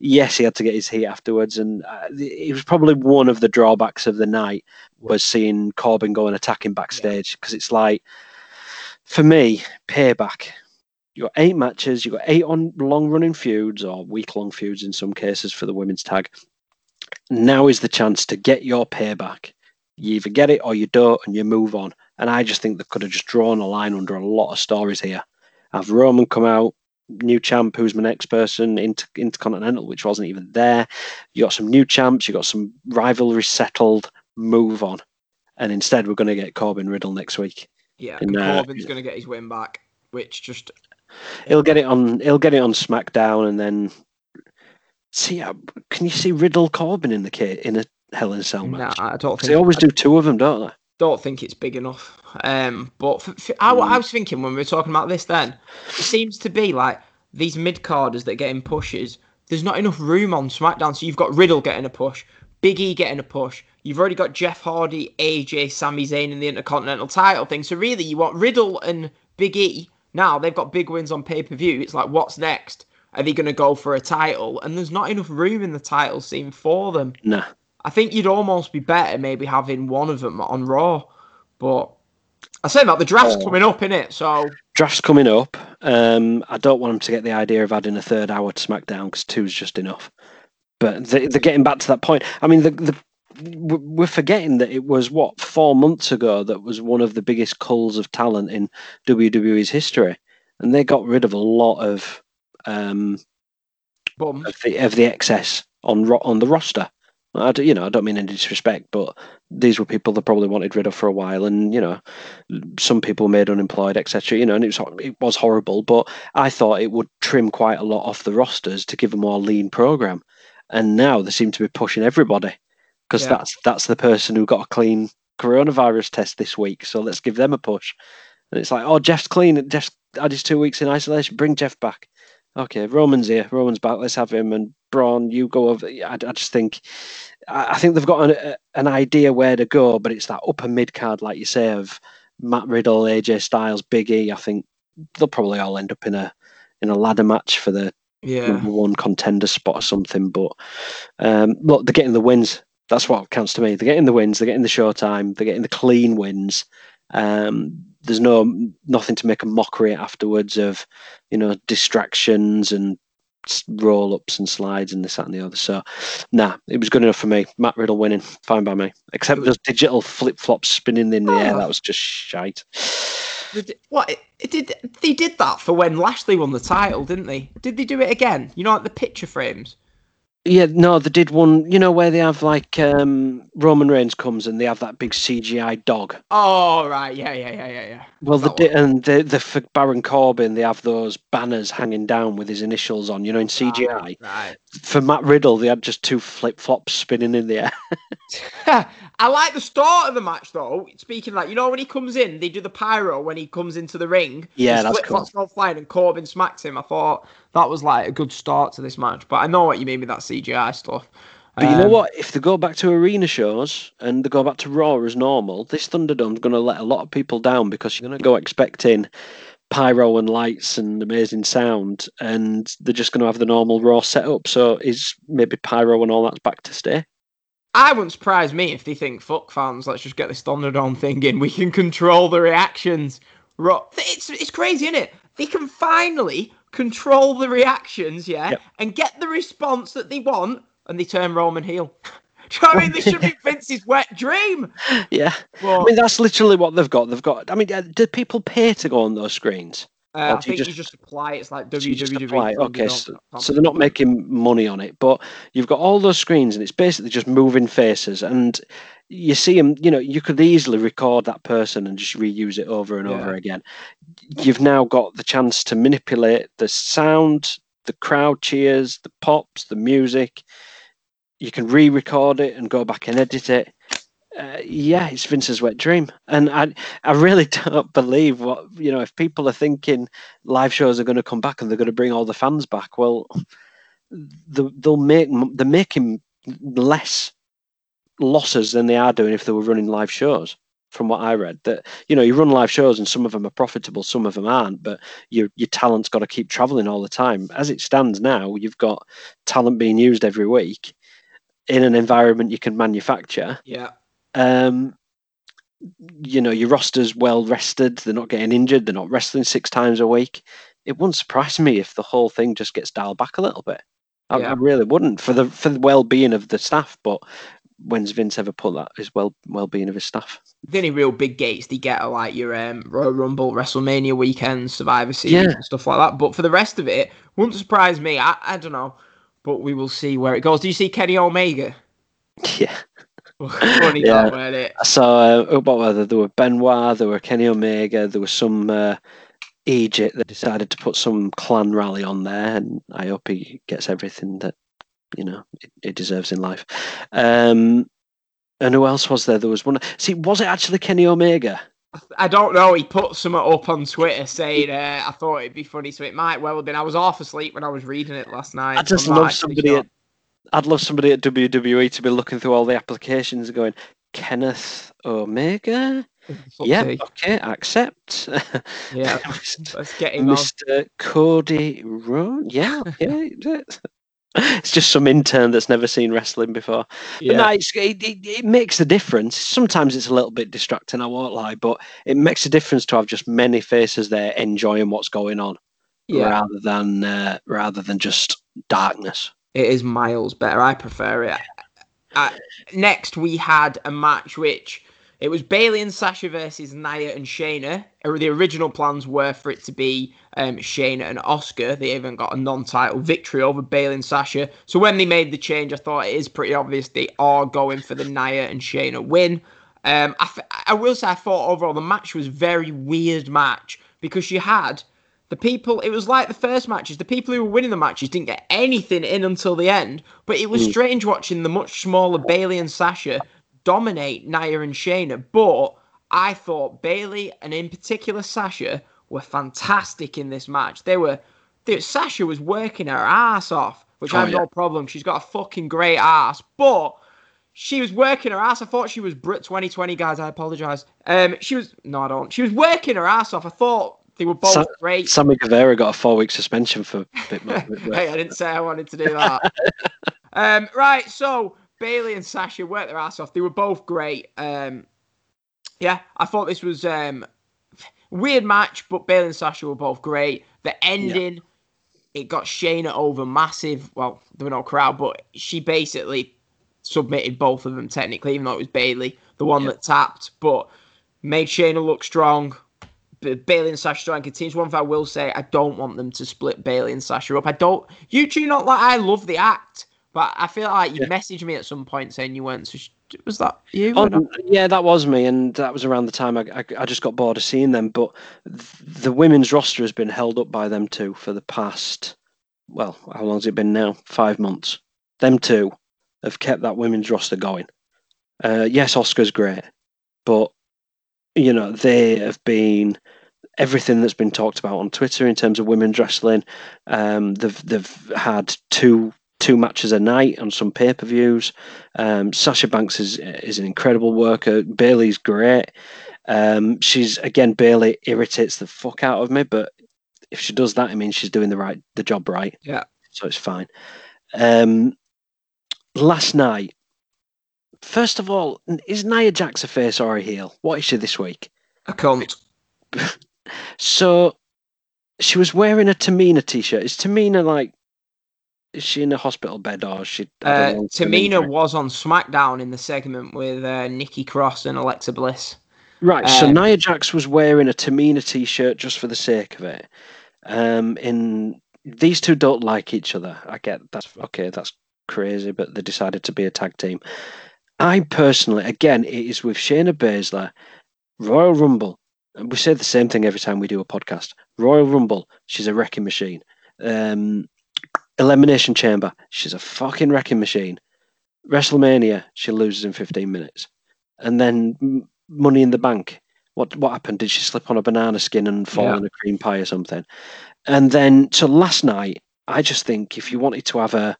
Yes, he had to get his heat afterwards, and uh, it was probably one of the drawbacks of the night was seeing Corbin go and attack him backstage because it's like, for me, payback you got eight matches, you got eight on long running feuds or week long feuds in some cases for the women's tag. Now is the chance to get your payback. You either get it or you don't, and you move on. And I just think they could have just drawn a line under a lot of stories here. Have Roman come out, new champ, who's my next person, inter- Intercontinental, which wasn't even there. You got some new champs, you got some rivalry settled, move on. And instead, we're going to get Corbin Riddle next week.
Yeah.
And,
And
uh,
Corbin's going to get his win back, which just.
He'll get it on. He'll get it on SmackDown, and then see. Can you see Riddle Corbin in the ca- in a Hell in a Cell
Nah,
match?
I don't think.
they always
I
do two of them, don't they?
don't think it's big enough. Um, but f f I. I was thinking when we were talking about this, then it seems to be like these mid carders that get in pushes. There's not enough room on SmackDown, so you've got Riddle getting a push, Big E getting a push. You've already got Jeff Hardy, AJ, Sami Zayn in the Intercontinental title thing. So really, you want Riddle and Big E. Now they've got big wins on pay per view. It's like, what's next? Are they going to go for a title? And there's not enough room in the title scene for them.
Nah.
I think you'd almost be better maybe having one of them on Raw. But I say that the draft's
Oh.
coming up, innit? So
Draft's coming up. Um, I don't want them to get the idea of adding a third hour to SmackDown because two's just enough. But they, they're getting back to that point. I mean, the, the we're forgetting that it was what four months ago that was one of the biggest culls of talent in WWE's history, and they got rid of a lot of um, of the, of the excess on ro- on the roster. I don't, you know, I don't mean any disrespect, but these were people that probably wanted rid of for a while, and you know, some people made unemployed, etc. You know, and it was it was horrible, but I thought it would trim quite a lot off the rosters to give a more lean program, and now they seem to be pushing everybody. Because
Yeah.
that's that's the person who got a clean coronavirus test this week. So let's give them a push. And it's like, oh, Jeff's clean. Jeff's had his two weeks in isolation. Bring Jeff back. Okay, Roman's here. Roman's back. Let's have him. And Braun, you go over. I, I just think, I, I think they've got an, an idea where to go, but it's that upper mid card, like you say, of Matt Riddle, AJ Styles, Big E. I think they'll probably all end up in a in a ladder match for the
Yeah.
number one contender spot or something. But um, look, they're getting the wins. That's what counts to me. They're getting the wins. They're getting the showtime. They're getting the clean wins. Um, there's no nothing to make a mockery afterwards of, you know, distractions and roll ups and slides and this that and the other. So, nah, it was good enough for me. Matt Riddle winning, fine by me. Except those digital flip flops spinning in the air.
Oh.
That was just shite.
What it, it did? They did that for when Lashley won the title, didn't they? Did they do it again? You know, like the picture frames.
Yeah, no, they did one. You know where they have like um, Roman Reigns comes and they have that big CGI dog.
Oh right, yeah, yeah, yeah, yeah, yeah.
Well, the and the the for Baron Corbin, they have those banners hanging down with his initials on. You know, in CGI.
Right, right.
For Matt Riddle, they had just two flip flops spinning in the air.
I like the start of the match though. Speaking of that, you know when he comes in, they do the pyro when he comes into the ring.
Yeah, that's
flip-flops go flying and Corbin smacks him. I thought that was like a good start to this match, but I know what you mean with that CGI stuff.
But you know
Um,
what? If they go back to arena shows and they go back to Raw as normal, this Thunderdome's going to let a lot of people down because you're going to go expecting pyro and lights and amazing sound, and they're just going to have the normal Raw setup. So is maybe pyro and all that's back to stay?
I wouldn't surprise me if they think, "Fuck fans, let's just get this Thunderdome thing in. We can control the reactions." It's it's crazy, isn't it? They can finally control the reactions, yeah,
Yep.
and get the response that they want, and they turn Roman heel. Do you know what I mean? This should be Vince's wet dream.
Yeah.
But,
I mean, that's literally what they've got. They've got. I mean, uh, do people pay to go on those screens?
Uh, I think you
just-
just apply. It's like
So you just
WWE.
apply. Okay, so, so they're not making money on it, but you've got all those screens, and it's basically just moving faces, and you see them. You know, you could easily record that person and just reuse it over and over again. You've now got the chance to manipulate the sound, the crowd cheers, the pops, the music. You can re-record it and go back and edit it. Uh, yeah, it's Vince's wet dream, and I, I really don't believe what you know. If people are thinking live shows are going to come back and they're going to bring all the fans back, well, the, they'll make they're making less losses than they are doing if they were running live shows. From what I read, that you know you run live shows and some of them are profitable, some of them aren't, but your your talent's got to keep traveling all the time. As it stands now, you've got talent being used every week in an environment you can manufacture
Yeah.
Um, you know, your roster's well rested. They're not getting injured. They're not wrestling six times a week. It wouldn't surprise me if the whole thing just gets dialed back a little bit. I,
Yeah.
I really wouldn't for the for the well being of the staff. But when's Vince ever put that his well well being of his staff?
The only real big gates they get are like your um, Royal Rumble, WrestleMania weekends, Survivor Series,
Yeah.
and stuff like that. But for the rest of it, wouldn't surprise me. I, I don't know, but we will see where it goes. Do you see Kenny Omega?
Yeah.
Funny
Yeah.
that, weren't it?
I saw uh, what were there? There were Benoit, there were Kenny Omega, there was some uh, Egypt that decided to put some clan rally on there, and I hope he gets everything that you know it, it deserves in life. Um, and who else was there? There was one. See, was it actually Kenny Omega?
I don't know. He put some up on Twitter saying, uh, "I thought it'd be funny, so it might well have been." I was half asleep when I was reading it last night.
I just
I'm
love somebody.
sure.
At, I'd love somebody at WWE to be looking through all the applications and going, Kenneth Omega. Yeah, okay, accept.
yeah. Let's get him on.
Mr. Cody Rowan. Yeah, okay. it's just some intern that's never seen wrestling before. But
Yeah.
no, it's, it, it, it makes a difference. Sometimes it's a little bit distracting, I won't lie, but it makes a difference to have just many faces there enjoying what's going on
yeah.
rather than uh, rather than just darkness.
It is miles better. I prefer it. Uh, next, we had a match which it was Bayley and Sasha versus Nia and Shayna. The original plans were for it to be um, Shayna and Asuka. They even got a non-title victory over Bayley and Sasha. So when they made the change, I thought it is pretty obvious they are going for the Nia and Shayna win. Um, I, f- I will say I thought overall the match was very weird match because you had the people, it was like the first matches. The people who were winning the matches didn't get anything in until the end. But it was
Mm.
strange watching the much smaller Bayley and Sasha dominate Nia and Shayna. But I thought Bayley and in particular Sasha were fantastic in this match. They were, they, Sasha was working her ass off, which
Oh,
I have
yeah.
no problem. She's got a fucking great ass, but she was working her ass. I thought she was Brit 2020, guys. I apologize. Um, she was no, I don't. She was working her ass off. I thought they were both
Sa-
great.
Sammy Guevara got a four week suspension for a bit more.
hey, I didn't say I wanted to do that. um, right, so Bayley and Sasha worked their ass off. They were both great. Um, yeah, I thought this was um, weird match, but Bayley and Sasha were both great. The ending, it got Shayna over massive. Well, there were no crowd, but she basically submitted both of them technically, even though it was Bayley, the one
Yeah.
that tapped, but made Shayna look strong. Bayley and Sasha strong continues. One thing I will say, I don't want them to split Bayley and Sasha up. I don't. You two not like I love the act, but I feel like you
Yeah.
messaged me at some point saying you weren't. So was that you?
Oh, yeah, that was me, and that was around the time I, I, I just got bored of seeing them. But th- the women's roster has been held up by them two for the past, well, how long has it been now? Five months. Them two have kept that women's roster going. Uh, yes, Asuka's great, but you know they have been everything that's been talked about on Twitter in terms of women's wrestling. Um, they've they've had two two matches a night on some pay per views. Um, Sasha Banks is is an incredible worker. Bayley's great. Um, she's again Bayley irritates the fuck out of me, but if she does that, it means she's doing the right the job right.
Yeah.
So it's fine. Um, last night, first of all, is Nia Jax a face or a heel? What is she this week?
I can't.
So she was wearing a Tamina t-shirt. Is Tamina like? Is she in a hospital bed or is she?
Uh, Tamina was on SmackDown in the segment with uh, Nikki Cross and Alexa Bliss.
Right, so
Um,
Nia Jax was wearing a Tamina t-shirt just for the sake of it. Um, in these two don't like each other. I get that's okay. That's crazy, but they decided to be a tag team. I personally, again, it is with Shayna Baszler, Royal Rumble. And we say the same thing every time we do a podcast. Royal Rumble, she's a wrecking machine. Um, Elimination Chamber, she's a fucking wrecking machine. WrestleMania, she loses in 15 minutes. And then M- Money in the Bank, what what happened? Did she slip on a banana skin and fall
Yeah.
in a cream pie or something? And then, so last night, I just think if you wanted to have a,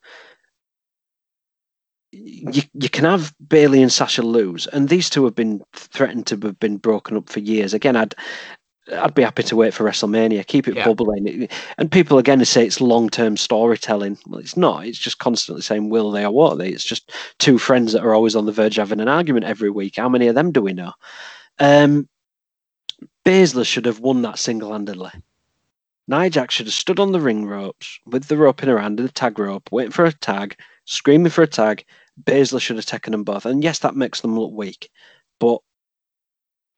you you can have Bayley and Sasha lose, and these two have been threatened to have been broken up for years. Again, I'd I'd be happy to wait for WrestleMania, keep it
Yeah.
bubbling. And people again say it's long term storytelling. Well, it's not. It's just constantly saying will they or won't they. It's just two friends that are always on the verge of having an argument every week. How many of them do we know? Um, Baszler should have won that single handedly. Nia Jax should have stood on the ring ropes with the rope in her hand and the tag rope, waiting for a tag, screaming for a tag. Baszler should have taken them both. And yes, that makes them look weak. But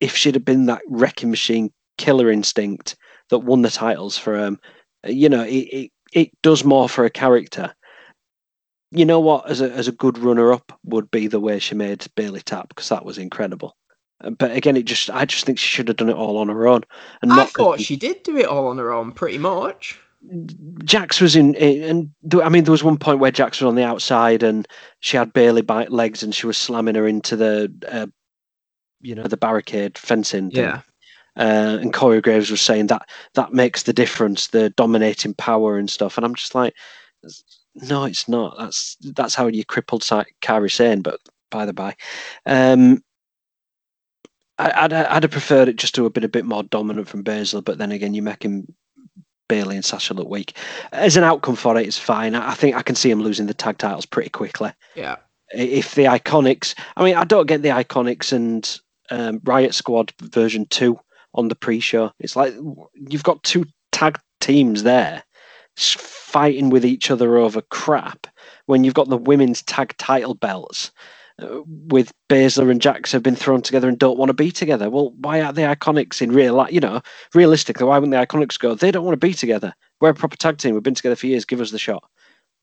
if she'd have been that wrecking machine killer instinct that won the titles for um you know, it, it, it does more for a character. You know what, as a as a good runner up would be the way she made Bayley tap, because that was incredible. Uh, But again, it just I just think she should have done it all on her own. And
I thought she did do it all on her own, pretty much.
Jax was in, and I mean, there was one point where Jax was on the outside and she had barely by legs and she was slamming her into the, uh, you know, the barricade fencing. thing.
Yeah.
Uh, and Corey Graves was saying that that makes the difference, the dominating power and stuff. And I'm just like, no, it's not. That's that's how you crippled Kairi Sane. But by the by, um, I, I'd I'd have preferred it just to have been a bit more dominant from Baszler. But then again, you make making Bayley and Sasha look weak. As an outcome for it, it's fine. I think I can see them losing the tag titles pretty quickly
Yeah.
if the iconics i mean i don't get the iconics and um, riot squad version 2 on the pre-show it's like you've got two tag teams there fighting with each other over crap when you've got the women's tag title belts with Baszler and Jax have been thrown together and don't want to be together. Well, why aren't the Iconics in real life? You know, realistically, why wouldn't the Iconics go? They don't want to be together. We're a proper tag team. We've been together for years. Give us the shot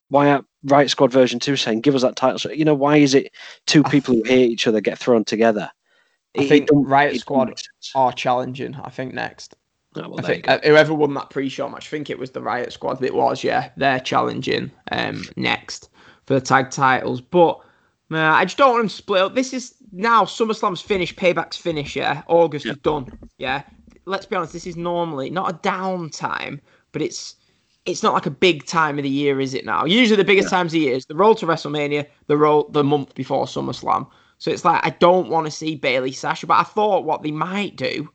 why are Riot Squad version two saying give us that title shot? You know, why is it two people who hate each other get thrown together?
I
It- it
think
don't-
Riot Squad are challenging, I think, next.
Oh, well,
I think uh, whoever won that pre-show match, I think it was the Riot Squad. That it was, yeah. They're challenging um, next for the tag titles, but uh, I just don't want them to split up. This is now SummerSlam's finished, Payback's finished. Yeah, August is done. Yeah, let's be honest. This is normally not a down time, but it's it's not like a big time of the year, is it? Now, usually the biggest times of the year is the roll to WrestleMania, the roll the month before SummerSlam. So it's like I don't want to see Bayley Sasha, but I thought what they might do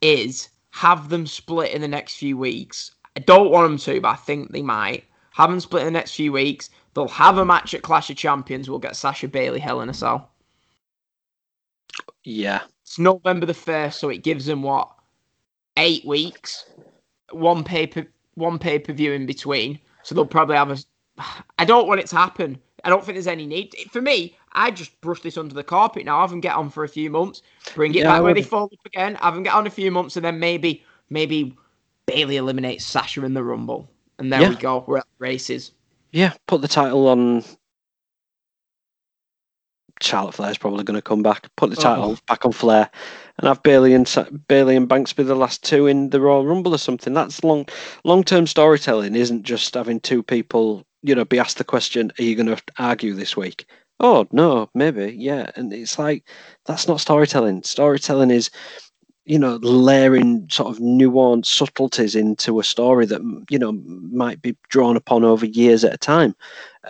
is have them split in the next few weeks. I don't want them to, but I think they might. Have them split in the next few weeks. They'll have a match at Clash of Champions. We'll get Sasha Bayley Hell in a Cell.
Yeah,
It's November the first, so it gives them what eight weeks, one paper, one pay per view in between. So they'll probably have a. I don't want it to happen. I don't think there's any need for me. I just brush this under the carpet now. Have them get on for a few months, bring it
Yeah,
back where they fall up again. Have them get on a few months, and then maybe maybe Bayley eliminates Sasha in the Rumble, and there
Yeah.
we go. We're at races.
Yeah. Put the title on. Charlotte Flair's probably going to come back. Put the title
Oh.
back on Flair, and have Bayley and Bayley and Banks be the last two in the Royal Rumble or something. That's long long term storytelling. Isn't just having two people, you know, be asked the question, "Are you going to argue this week?" Oh no, maybe, yeah. And it's like that's not storytelling. Storytelling is, you know, layering sort of nuanced subtleties into a story that you know might be drawn upon over years at a time,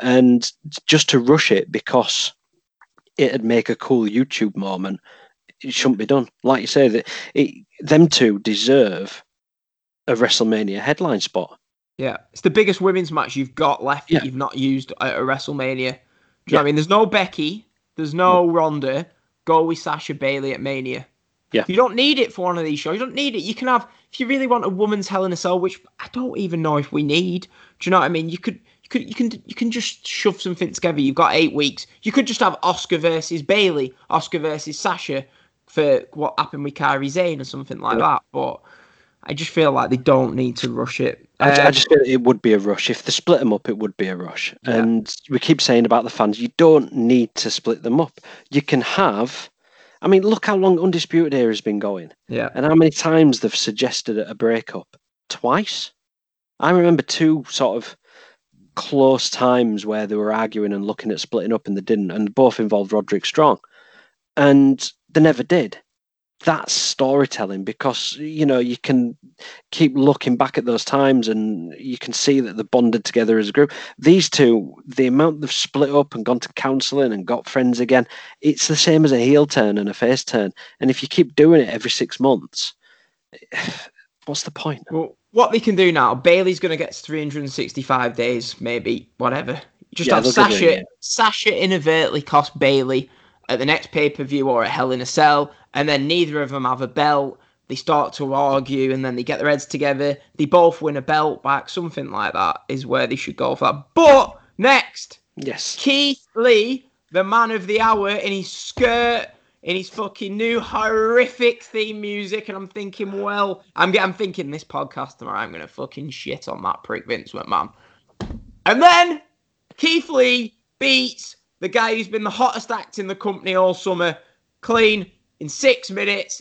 and just to rush it because it'd make a cool YouTube moment, it shouldn't be done. Like you say, that it, them two deserve a WrestleMania headline spot.
Yeah, it's the biggest women's match you've got left
Yeah.
that you've not used at a WrestleMania. Do you know what I mean? There's no Becky, there's no Ronda. Go with Sasha Bayley at Mania.
Yeah.
You don't need it for one of these shows. You don't need it. You can have if you really want a woman's Hell in a Cell, which I don't even know if we need. Do you know what I mean? You could you could you can you can just shove something together. You've got eight weeks. You could just have Asuka versus Bayley, Asuka versus Sasha for what happened with Kairi Sane or something like
Yeah.
that. But I just feel like they don't need to rush it.
I, I
Um,
just feel it would be a rush if they split them up. It would be a rush,
Yeah.
and we keep saying about the fans, you don't need to split them up. You can have. I mean, look how long Undisputed Era has been going,
yeah.
and how many times they've suggested a breakup. Twice. I remember two sort of close times where they were arguing and looking at splitting up, and they didn't, and both involved Roderick Strong, and they never did. That's storytelling because you know you can keep looking back at those times and you can see that they're bonded together as a group. These two, the amount they've split up and gone to counselling and got friends again, it's the same as a heel turn and a face turn. And if you keep doing it every six months, what's the point?
Well, what they can do now, Bayley's going to get 365 days, maybe, whatever. Just
Yeah,
have
it,
Sasha,
yeah.
Sasha inadvertently cost Bailey at the next pay per view or at Hell in a Cell, and then neither of them have a belt. They start to argue, and then they get their heads together. They both win a belt back. Something like that is where they should go for that. But next,
Yes.
Keith Lee, the man of the hour, in his skirt, in his fucking new horrific theme music, and I'm thinking, well, I'm I'm thinking this podcast tomorrow, I'm gonna fucking shit on that prick Vince McMahon. And then Keith Lee beats the guy who's been the hottest act in the company all summer, clean in six minutes.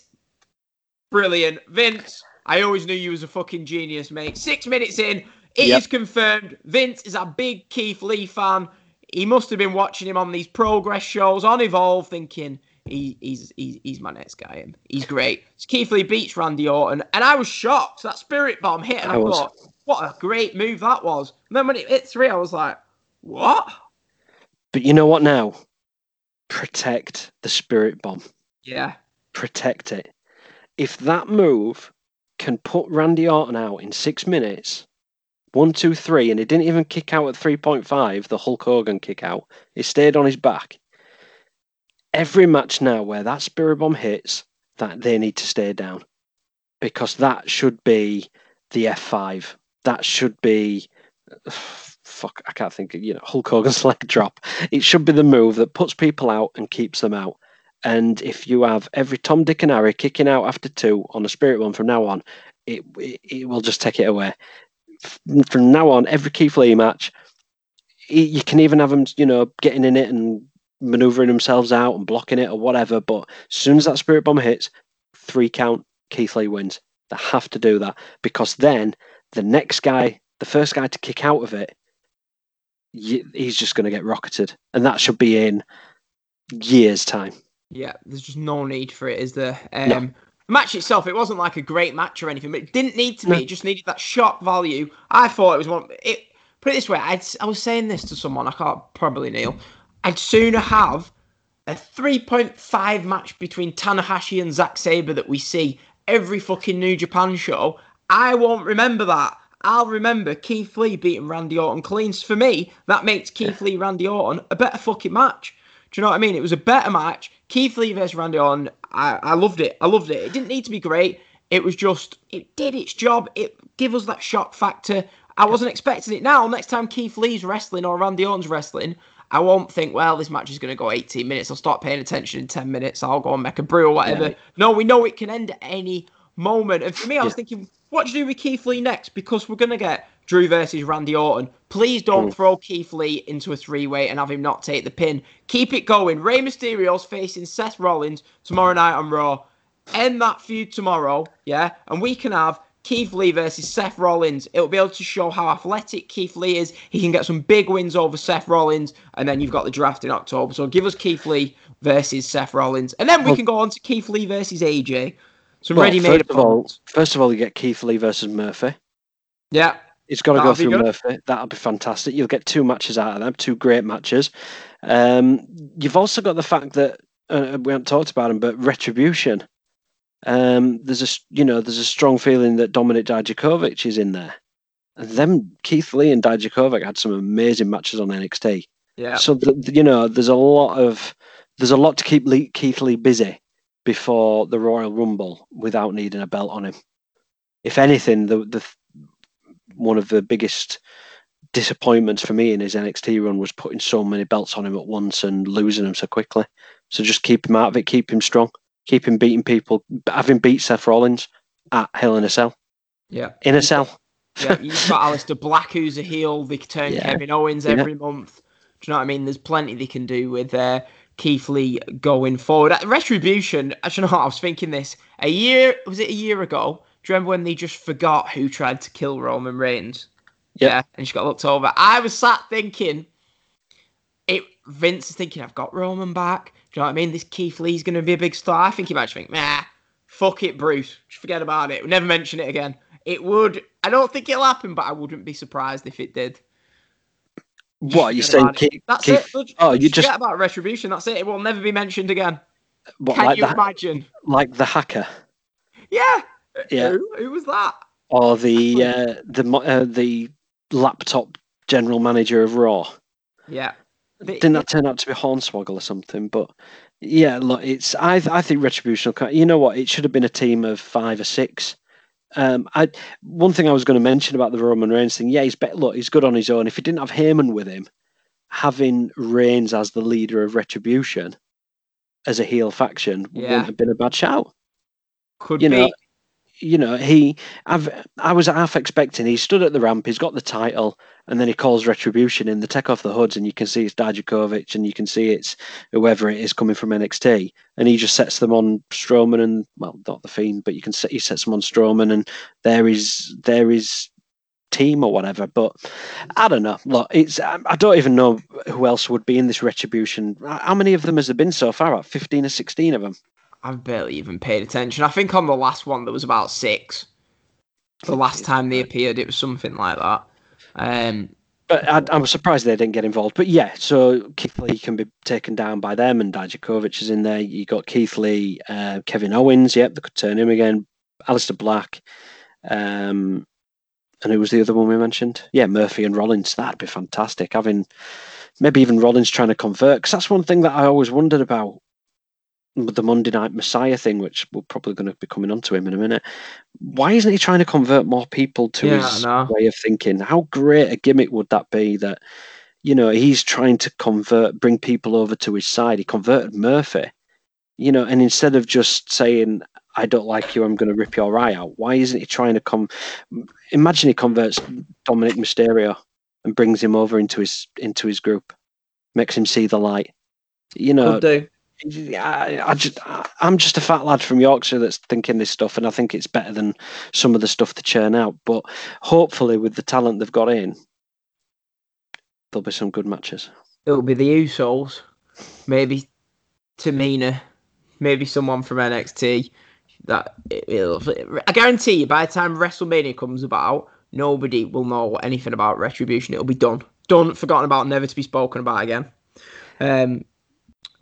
Brilliant, Vince. I always knew you was a fucking genius, mate. Six minutes in, it is
Yep.
confirmed. Vince is a big Keith Lee fan. He must have been watching him on these progress shows on Evolve, thinking he, he's, he's he's my next guy, and he's great. So Keith Lee beats Randy Orton, and I was shocked. That Spirit Bomb hit, and I,
I
thought, what a great move that was. And then when it hit three, I was like, what?
But you know what now? Protect the spirit bomb.
Yeah,
Protect it. If that move can put Randy Orton out in six minutes, one, two, three, and he didn't even kick out at 3.5, the Hulk Hogan kick out, he stayed on his back. Every match now where that spirit bomb hits, that they need to stay down. Because that should be the F5. That should be fuck, I can't think of, you know, Hulk Hogan's leg drop. It should be the move that puts people out and keeps them out. And if you have every Tom, Dick, and Harry kicking out after two on a spirit one from now on, it, it, it will just take it away. From now on, every Keith Lee match, y- you can even have them, you know, getting in it and maneuvering themselves out and blocking it or whatever. But as soon as that spirit bomb hits, three count, Keith Lee wins. They have to do that because then the next guy, the first guy to kick out of it, he's just going to get rocketed, and that should be in years' time.
Yeah, there's just no need for it, is there? Um,
No.
The match itself, it wasn't like a great match or anything, but it didn't need to be.
No.
It just needed that shock value. I thought it was one. It put it this way, I'd, I was saying this to someone. I can't probably Neil. I'd sooner have a 3.5 match between Tanahashi and Zack Sabre that we see every fucking New Japan show. I won't remember that. I'll remember Keith Lee beating Randy Orton clean. For me, that makes Keith Lee Randy Orton a better fucking match. Do you know what I mean? It was a better match. Keith Lee versus Randy Orton. I, I loved it. I loved it. It didn't need to be great. It was just it did its job. It give us that shock factor. I wasn't expecting it. Now, next time Keith Lee's wrestling or Randy Orton's wrestling, I won't think, well, this match is going to go 18 minutes. I'll start paying attention in 10 minutes. I'll go and make a brew or whatever.
Yeah.
No, we know it can end at any moment. And for me, I was
Yeah.
thinking, what do you do with Keith Lee next? Because we're going to get Drew versus Randy Orton. Please don't
Mm.
throw Keith Lee into a three way and have him not take the pin. Keep it going. Rey Mysterio's facing Seth Rollins tomorrow night on Raw. End that feud tomorrow, yeah? And we can have Keith Lee versus Seth Rollins. It'll be able to show how athletic Keith Lee is. He can get some big wins over Seth Rollins, and then you've got the draft in October. So give us Keith Lee versus Seth Rollins, and then we can go on to Keith Lee versus AJ. Some
Well,
ready-made
first of all, first of all, you get Keith Lee versus Murphy.
Yeah,
It's got to go
That'll be
through. Murphy. That'll be fantastic. You'll get two matches out of them, two great matches. Um, you've also got the fact that uh, we haven't talked about him, but retribution. Um, there's a you know there's a strong feeling that Dominik Dijakovic is in there. And then Keith Lee and Dijakovic had some amazing matches on NXT.
yeah.
So th th- you know there's a lot of there's a lot to keep Lee, Keith Lee busy before the Royal Rumble without needing a belt on him. If anything, the the one of the biggest disappointments for me in his NXT run was putting so many belts on him at once and losing them so quickly. So just keep him out of it, keep him strong, keep him beating people, have him beat Seth Rollins at Hell in a Cell,
Yeah.
in a cell.
Yeah, you've got Aleister Black, who's a heel. They turn
Yeah.
Kevin Owens
Yeah.
every month. Do you know what I mean? There's plenty they can do with uh, Keith Lee going forward. At Retribution, actually, know what? I was thinking this a year. Was it a year ago? Do you remember when they just forgot who tried to kill Roman Reigns?
Yeah.
Yeah, and she got looked over. I was sat thinking, it. Vince is thinking, I've got Roman back. Do you know what I mean? This Keith Lee's going to be a big star. I think he might just think, nah, fuck it, Bruce. Just forget about it. We'll never mention it again. It would. I don't think it'll happen, but I wouldn't be surprised if it did.
What are you saying. Keith?
That's
Keith-
it. We'll
oh, you just-
forget about retribution. That's it. It will never be mentioned again.
What,
Can
like
you
the
imagine?
like the hacker?
Yeah.
Yeah.
Who, who was that?
or the uh, the uh, the laptop general manager of Raw.
Yeah. The-
Didn't that turn out to be Hornswoggle or something? But yeah, look, it's I I think Retribution. You know what? It should have been a team of five or six. Um, I one thing I was going to mention about the Roman Reigns thing. Yeah, he's bet. Look, he's good on his own. If he didn't have Heyman with him, having Reigns as the leader of Retribution as a heel faction
Yeah.
wouldn't have been a bad shout.
Could
you
be.
know, you know, he, I've, I was half expecting he stood at the ramp, he's got the title, and then he calls retribution in. the take off the hoods, and you can see it's Dijakovic, and you can see it's whoever it is coming from NXT, and he just sets them on Strowman and well, not the Fiend, but you can set he sets them on Strowman, and there is there is team or whatever. But I don't know. Look, it's I I don't even know who else would be in this retribution. How many of them has there been so far? About fifteen or sixteen of them.
I've barely even paid attention. I think on the last one there was about six. The last time they appeared, it was something like that. Um,
But I, was surprised they didn't get involved. But yeah, so Keith Lee can be taken down by them, and Dijakovic is in there. You got Keith Lee, uh, Kevin Owens. Yep, they could turn him again. Aleister Black, um, and who was the other one we mentioned? Yeah, Murphy and Rollins. That'd be fantastic. Having maybe even Rollins trying to convert, because that's one thing that I always wondered about the Monday Night Messiah thing, which we're probably going to be coming on to him in a minute. Why isn't he trying to convert more people to
Yeah,
his way of thinking? How great a gimmick would that be that, you know, he's trying to convert, bring people over to his side? He converted Murphy, you know, and instead of just saying, I don't like you, I'm going to rip your eye out, why isn't he trying to come? Imagine he converts Dominik Mysterio and brings him over into his into his group, makes him see the light. You know. I, I just, I, I'm just a fat lad from Yorkshire that's thinking this stuff, and I think it's better than some of the stuff they churn out. But hopefully, with the talent they've got in, there'll be some good matches.
It'll be the Usos, maybe Tamina, maybe someone from NXT. That I guarantee you, by the time WrestleMania comes about, nobody will know anything about Retribution. It'll be done, done, forgotten about, never to be spoken about again. Um,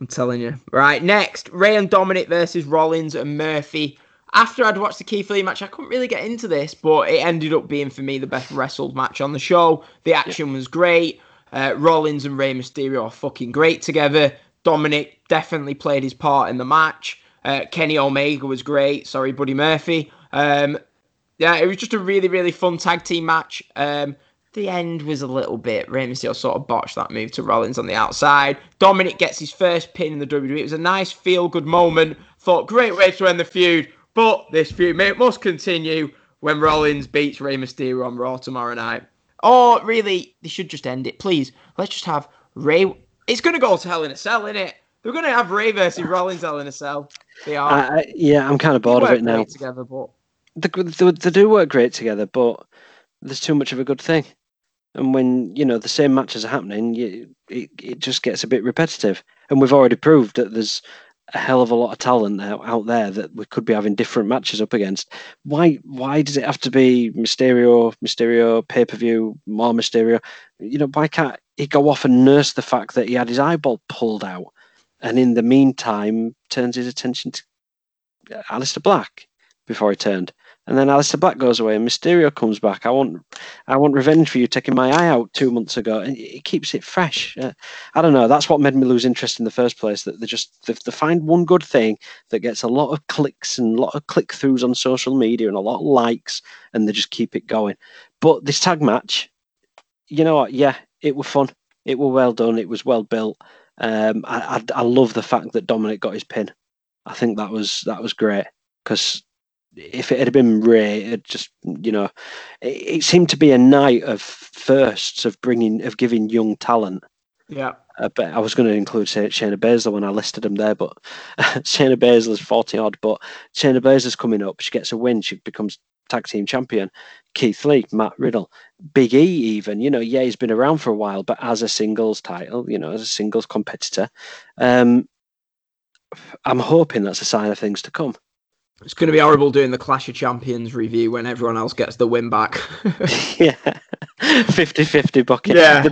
I'm telling you. Right, next, Rey and Dominik versus Rollins and Murphy. After I'd watched the Keith Lee match, I couldn't really get into this, but it ended up being for me the best wrestled match on the show. The action was great. Uh, Rollins and Rey Mysterio are fucking great together. Dominik definitely played his part in the match. Uh, Kenny Omega was great. Sorry, Buddy Murphy. Um, yeah, it was just a really, really fun tag team match. Um, the end was a little bit. Rey Mysterio sort of botched that move to Rollins on the outside. Dominik gets his first pin in the WWE. It was a nice feel good moment. Thought, great way to end the feud. But this feud must continue when Rollins beats Rey Mysterio on Raw tomorrow night. Or really, they should just end it. Please, let's just have Rey. It's going to go to Hell in a Cell, isn't it? They're going to have Rey versus Rollins Hell in a Cell. They are.
Uh, yeah, I'm kind of bored of it now.
together, but
They, they, they do work great together, but there's too much of a good thing. And when you know the same matches are happening, you, it it just gets a bit repetitive. And we've already proved that there's a hell of a lot of talent out, out there that we could be having different matches up against. Why why does it have to be Mysterio, Mysterio pay per view, more Mysterio? You know why can't he go off and nurse the fact that he had his eyeball pulled out, and in the meantime turns his attention to Aleister Black before he turned. And then Aleister Black goes away and Mysterio comes back. I want I want revenge for you taking my eye out two months ago. And it keeps it fresh. Uh, I don't know. That's what made me lose interest in the first place. That they just they, they find one good thing that gets a lot of clicks and a lot of click throughs on social media and a lot of likes, and they just keep it going. But this tag match, you know what? Yeah, it was fun. It was well done. It was well built. Um, I, I I love the fact that Dominik got his pin. I think that was that was great because if it had been Rey, it just you know, it, it seemed to be a night of firsts of bringing of giving young talent.
yeah.
Uh, but I was going to include Shay- Shayna Baszler when I listed them there, but Shayna Baszler's forty odd. But Shayna Baszler's coming up. She gets a win. She becomes tag team champion. Keith Lee, Matt Riddle, Big E, even you know, yeah, he's been around for a while, but as a singles title, you know, as a singles competitor, um, I'm hoping that's a sign of things to come.
It's going to be horrible doing the Clash of Champions review when everyone else gets the win back.
yeah 50 50 bucket
Yeah.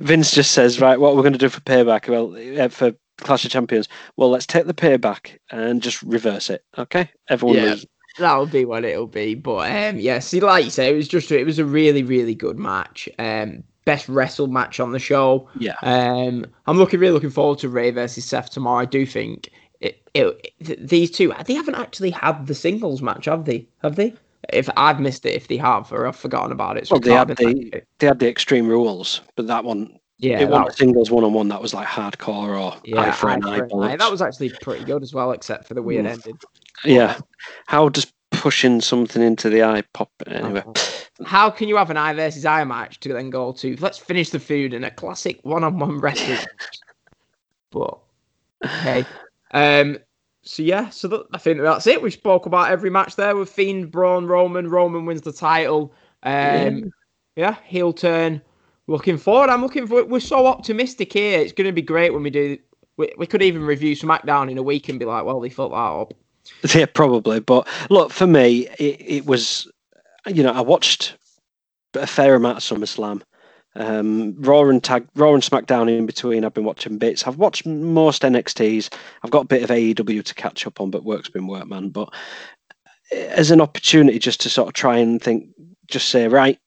Vince just says right what we're going to do for payback well uh, for clash of champions well let's take the payback and just reverse it okay everyone
Yeah.
loses.
That'll be what it'll be. But um, yeah, see, like you say, it was just it was a really, really good match. Um, best wrestled match on the show.
yeah
Um, I'm looking really looking forward to Rey versus Seth tomorrow. I do think it, it, these two they haven't actually had the singles match, have they? Have they? If I've missed it, if they have, or I've forgotten about it. So
well they had the they had the extreme rules but that one
yeah,
it wasn't singles one-on-one that was like hardcore or
yeah,
eye for
eye
an eye
eye. that was actually pretty good as well, except for the weird
Mm.
ending.
yeah how does pushing something into the eye pop anyway
How can you have an eye versus eye match to then go to let's finish the food in a classic one-on-one wrestling match? But okay, um, so yeah, so that, I think that's it. We spoke about every match there with Fiend, Braun, Roman. Roman wins the title. Um, yeah, heel turn. Looking forward. I'm looking for. We're so optimistic here. It's going to be great when we do. We, we could even review SmackDown in a week and be like, well, they fucked that up.
Yeah, probably. But look, for me, it, it was, you know, I watched a fair amount of SummerSlam. Um, Raw and Tag, Raw and SmackDown in between. I've been watching bits. I've watched most NXTs. I've got a bit of AEW to catch up on, but work's been work, man. But as an opportunity, just to sort of try and think, just say, right,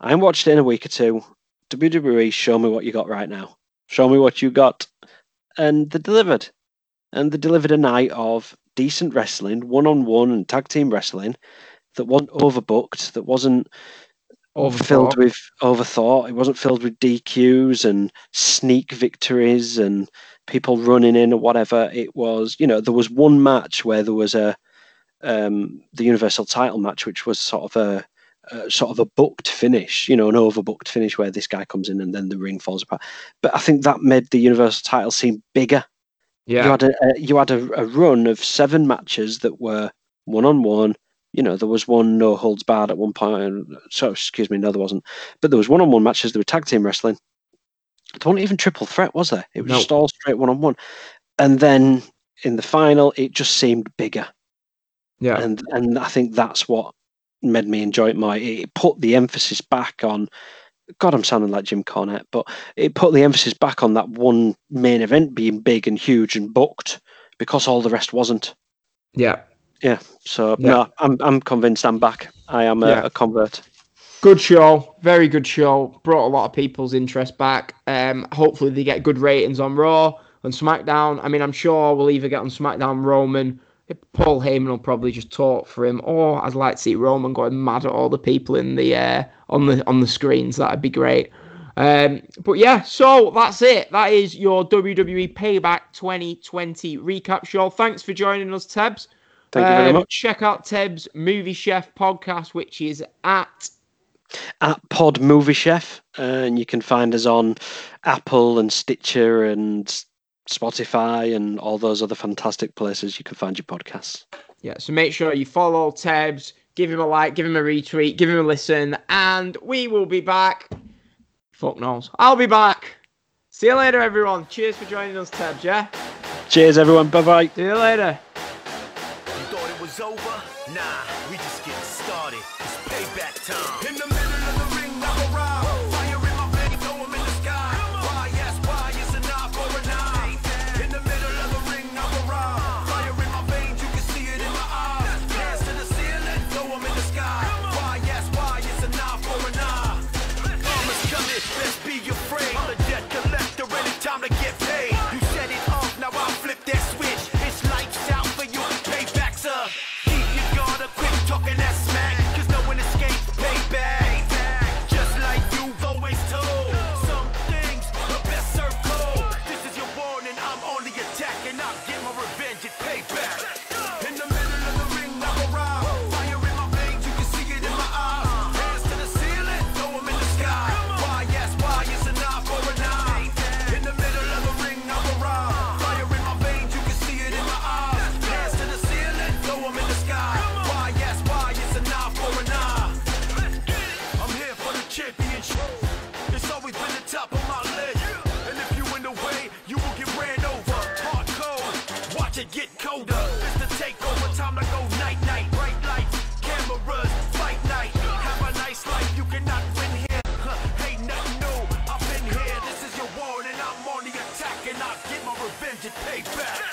I haven't watched it in a week or two. WWE, show me what you got right now. Show me what you got, and they delivered. And they delivered a night of decent wrestling, one on one and tag team wrestling that wasn't overbooked, that wasn't filled
Overthought.
with overthought. It wasn't filled with DQs and sneak victories and people running in or whatever. It was, you know, there was one match where there was a um, the Universal Title match, which was sort of a, a sort of a booked finish, you know, an overbooked finish where this guy comes in and then the ring falls apart. But I think that made the Universal Title seem bigger
Yeah.
You had a, a you had a, a run of seven matches that were one on one. You know, there was one no holds barred at one point. So excuse me, no, there wasn't. But there was one on one matches. There were tag team wrestling. There wasn't even triple threat, was there? It was
No.
just all straight one on one. And then in the final, it just seemed bigger.
yeah.
and and I think that's what made me enjoy it more. It put the emphasis back on. God, I'm sounding like Jim Cornette, but it put the emphasis back on that one main event being big and huge and booked because all the rest wasn't.
yeah.
Yeah, so
Yeah.
no, I'm I'm convinced I'm back. I am a,
Yeah.
a convert.
Good show, very good show. Brought a lot of people's interest back. Um, hopefully they get good ratings on Raw and SmackDown. I mean, I'm sure we'll either get on SmackDown Roman. Paul Heyman will probably just talk for him, or I'd like to see Roman going mad at all the people in the uh, on the on the screens. That'd be great. Um, but yeah, so that's it. That is your WWE Payback 2020 recap show. Thanks for joining us, Tebs.
Thank you very
Um,
much.
Check out Teb's Movie Chef podcast, which is at
At Pod Movie Chef, and you can find us on Apple and Stitcher and Spotify and all those other fantastic places you can find your podcasts.
Yeah, so make sure you follow Tebs, give him a like, give him a retweet, give him a listen, and we will be back. Fuck knows. I'll be back. See you later, everyone. Cheers for joining us, Tebs, yeah?
Cheers, everyone. Bye bye.
See you later.
Over? Nah, Take back.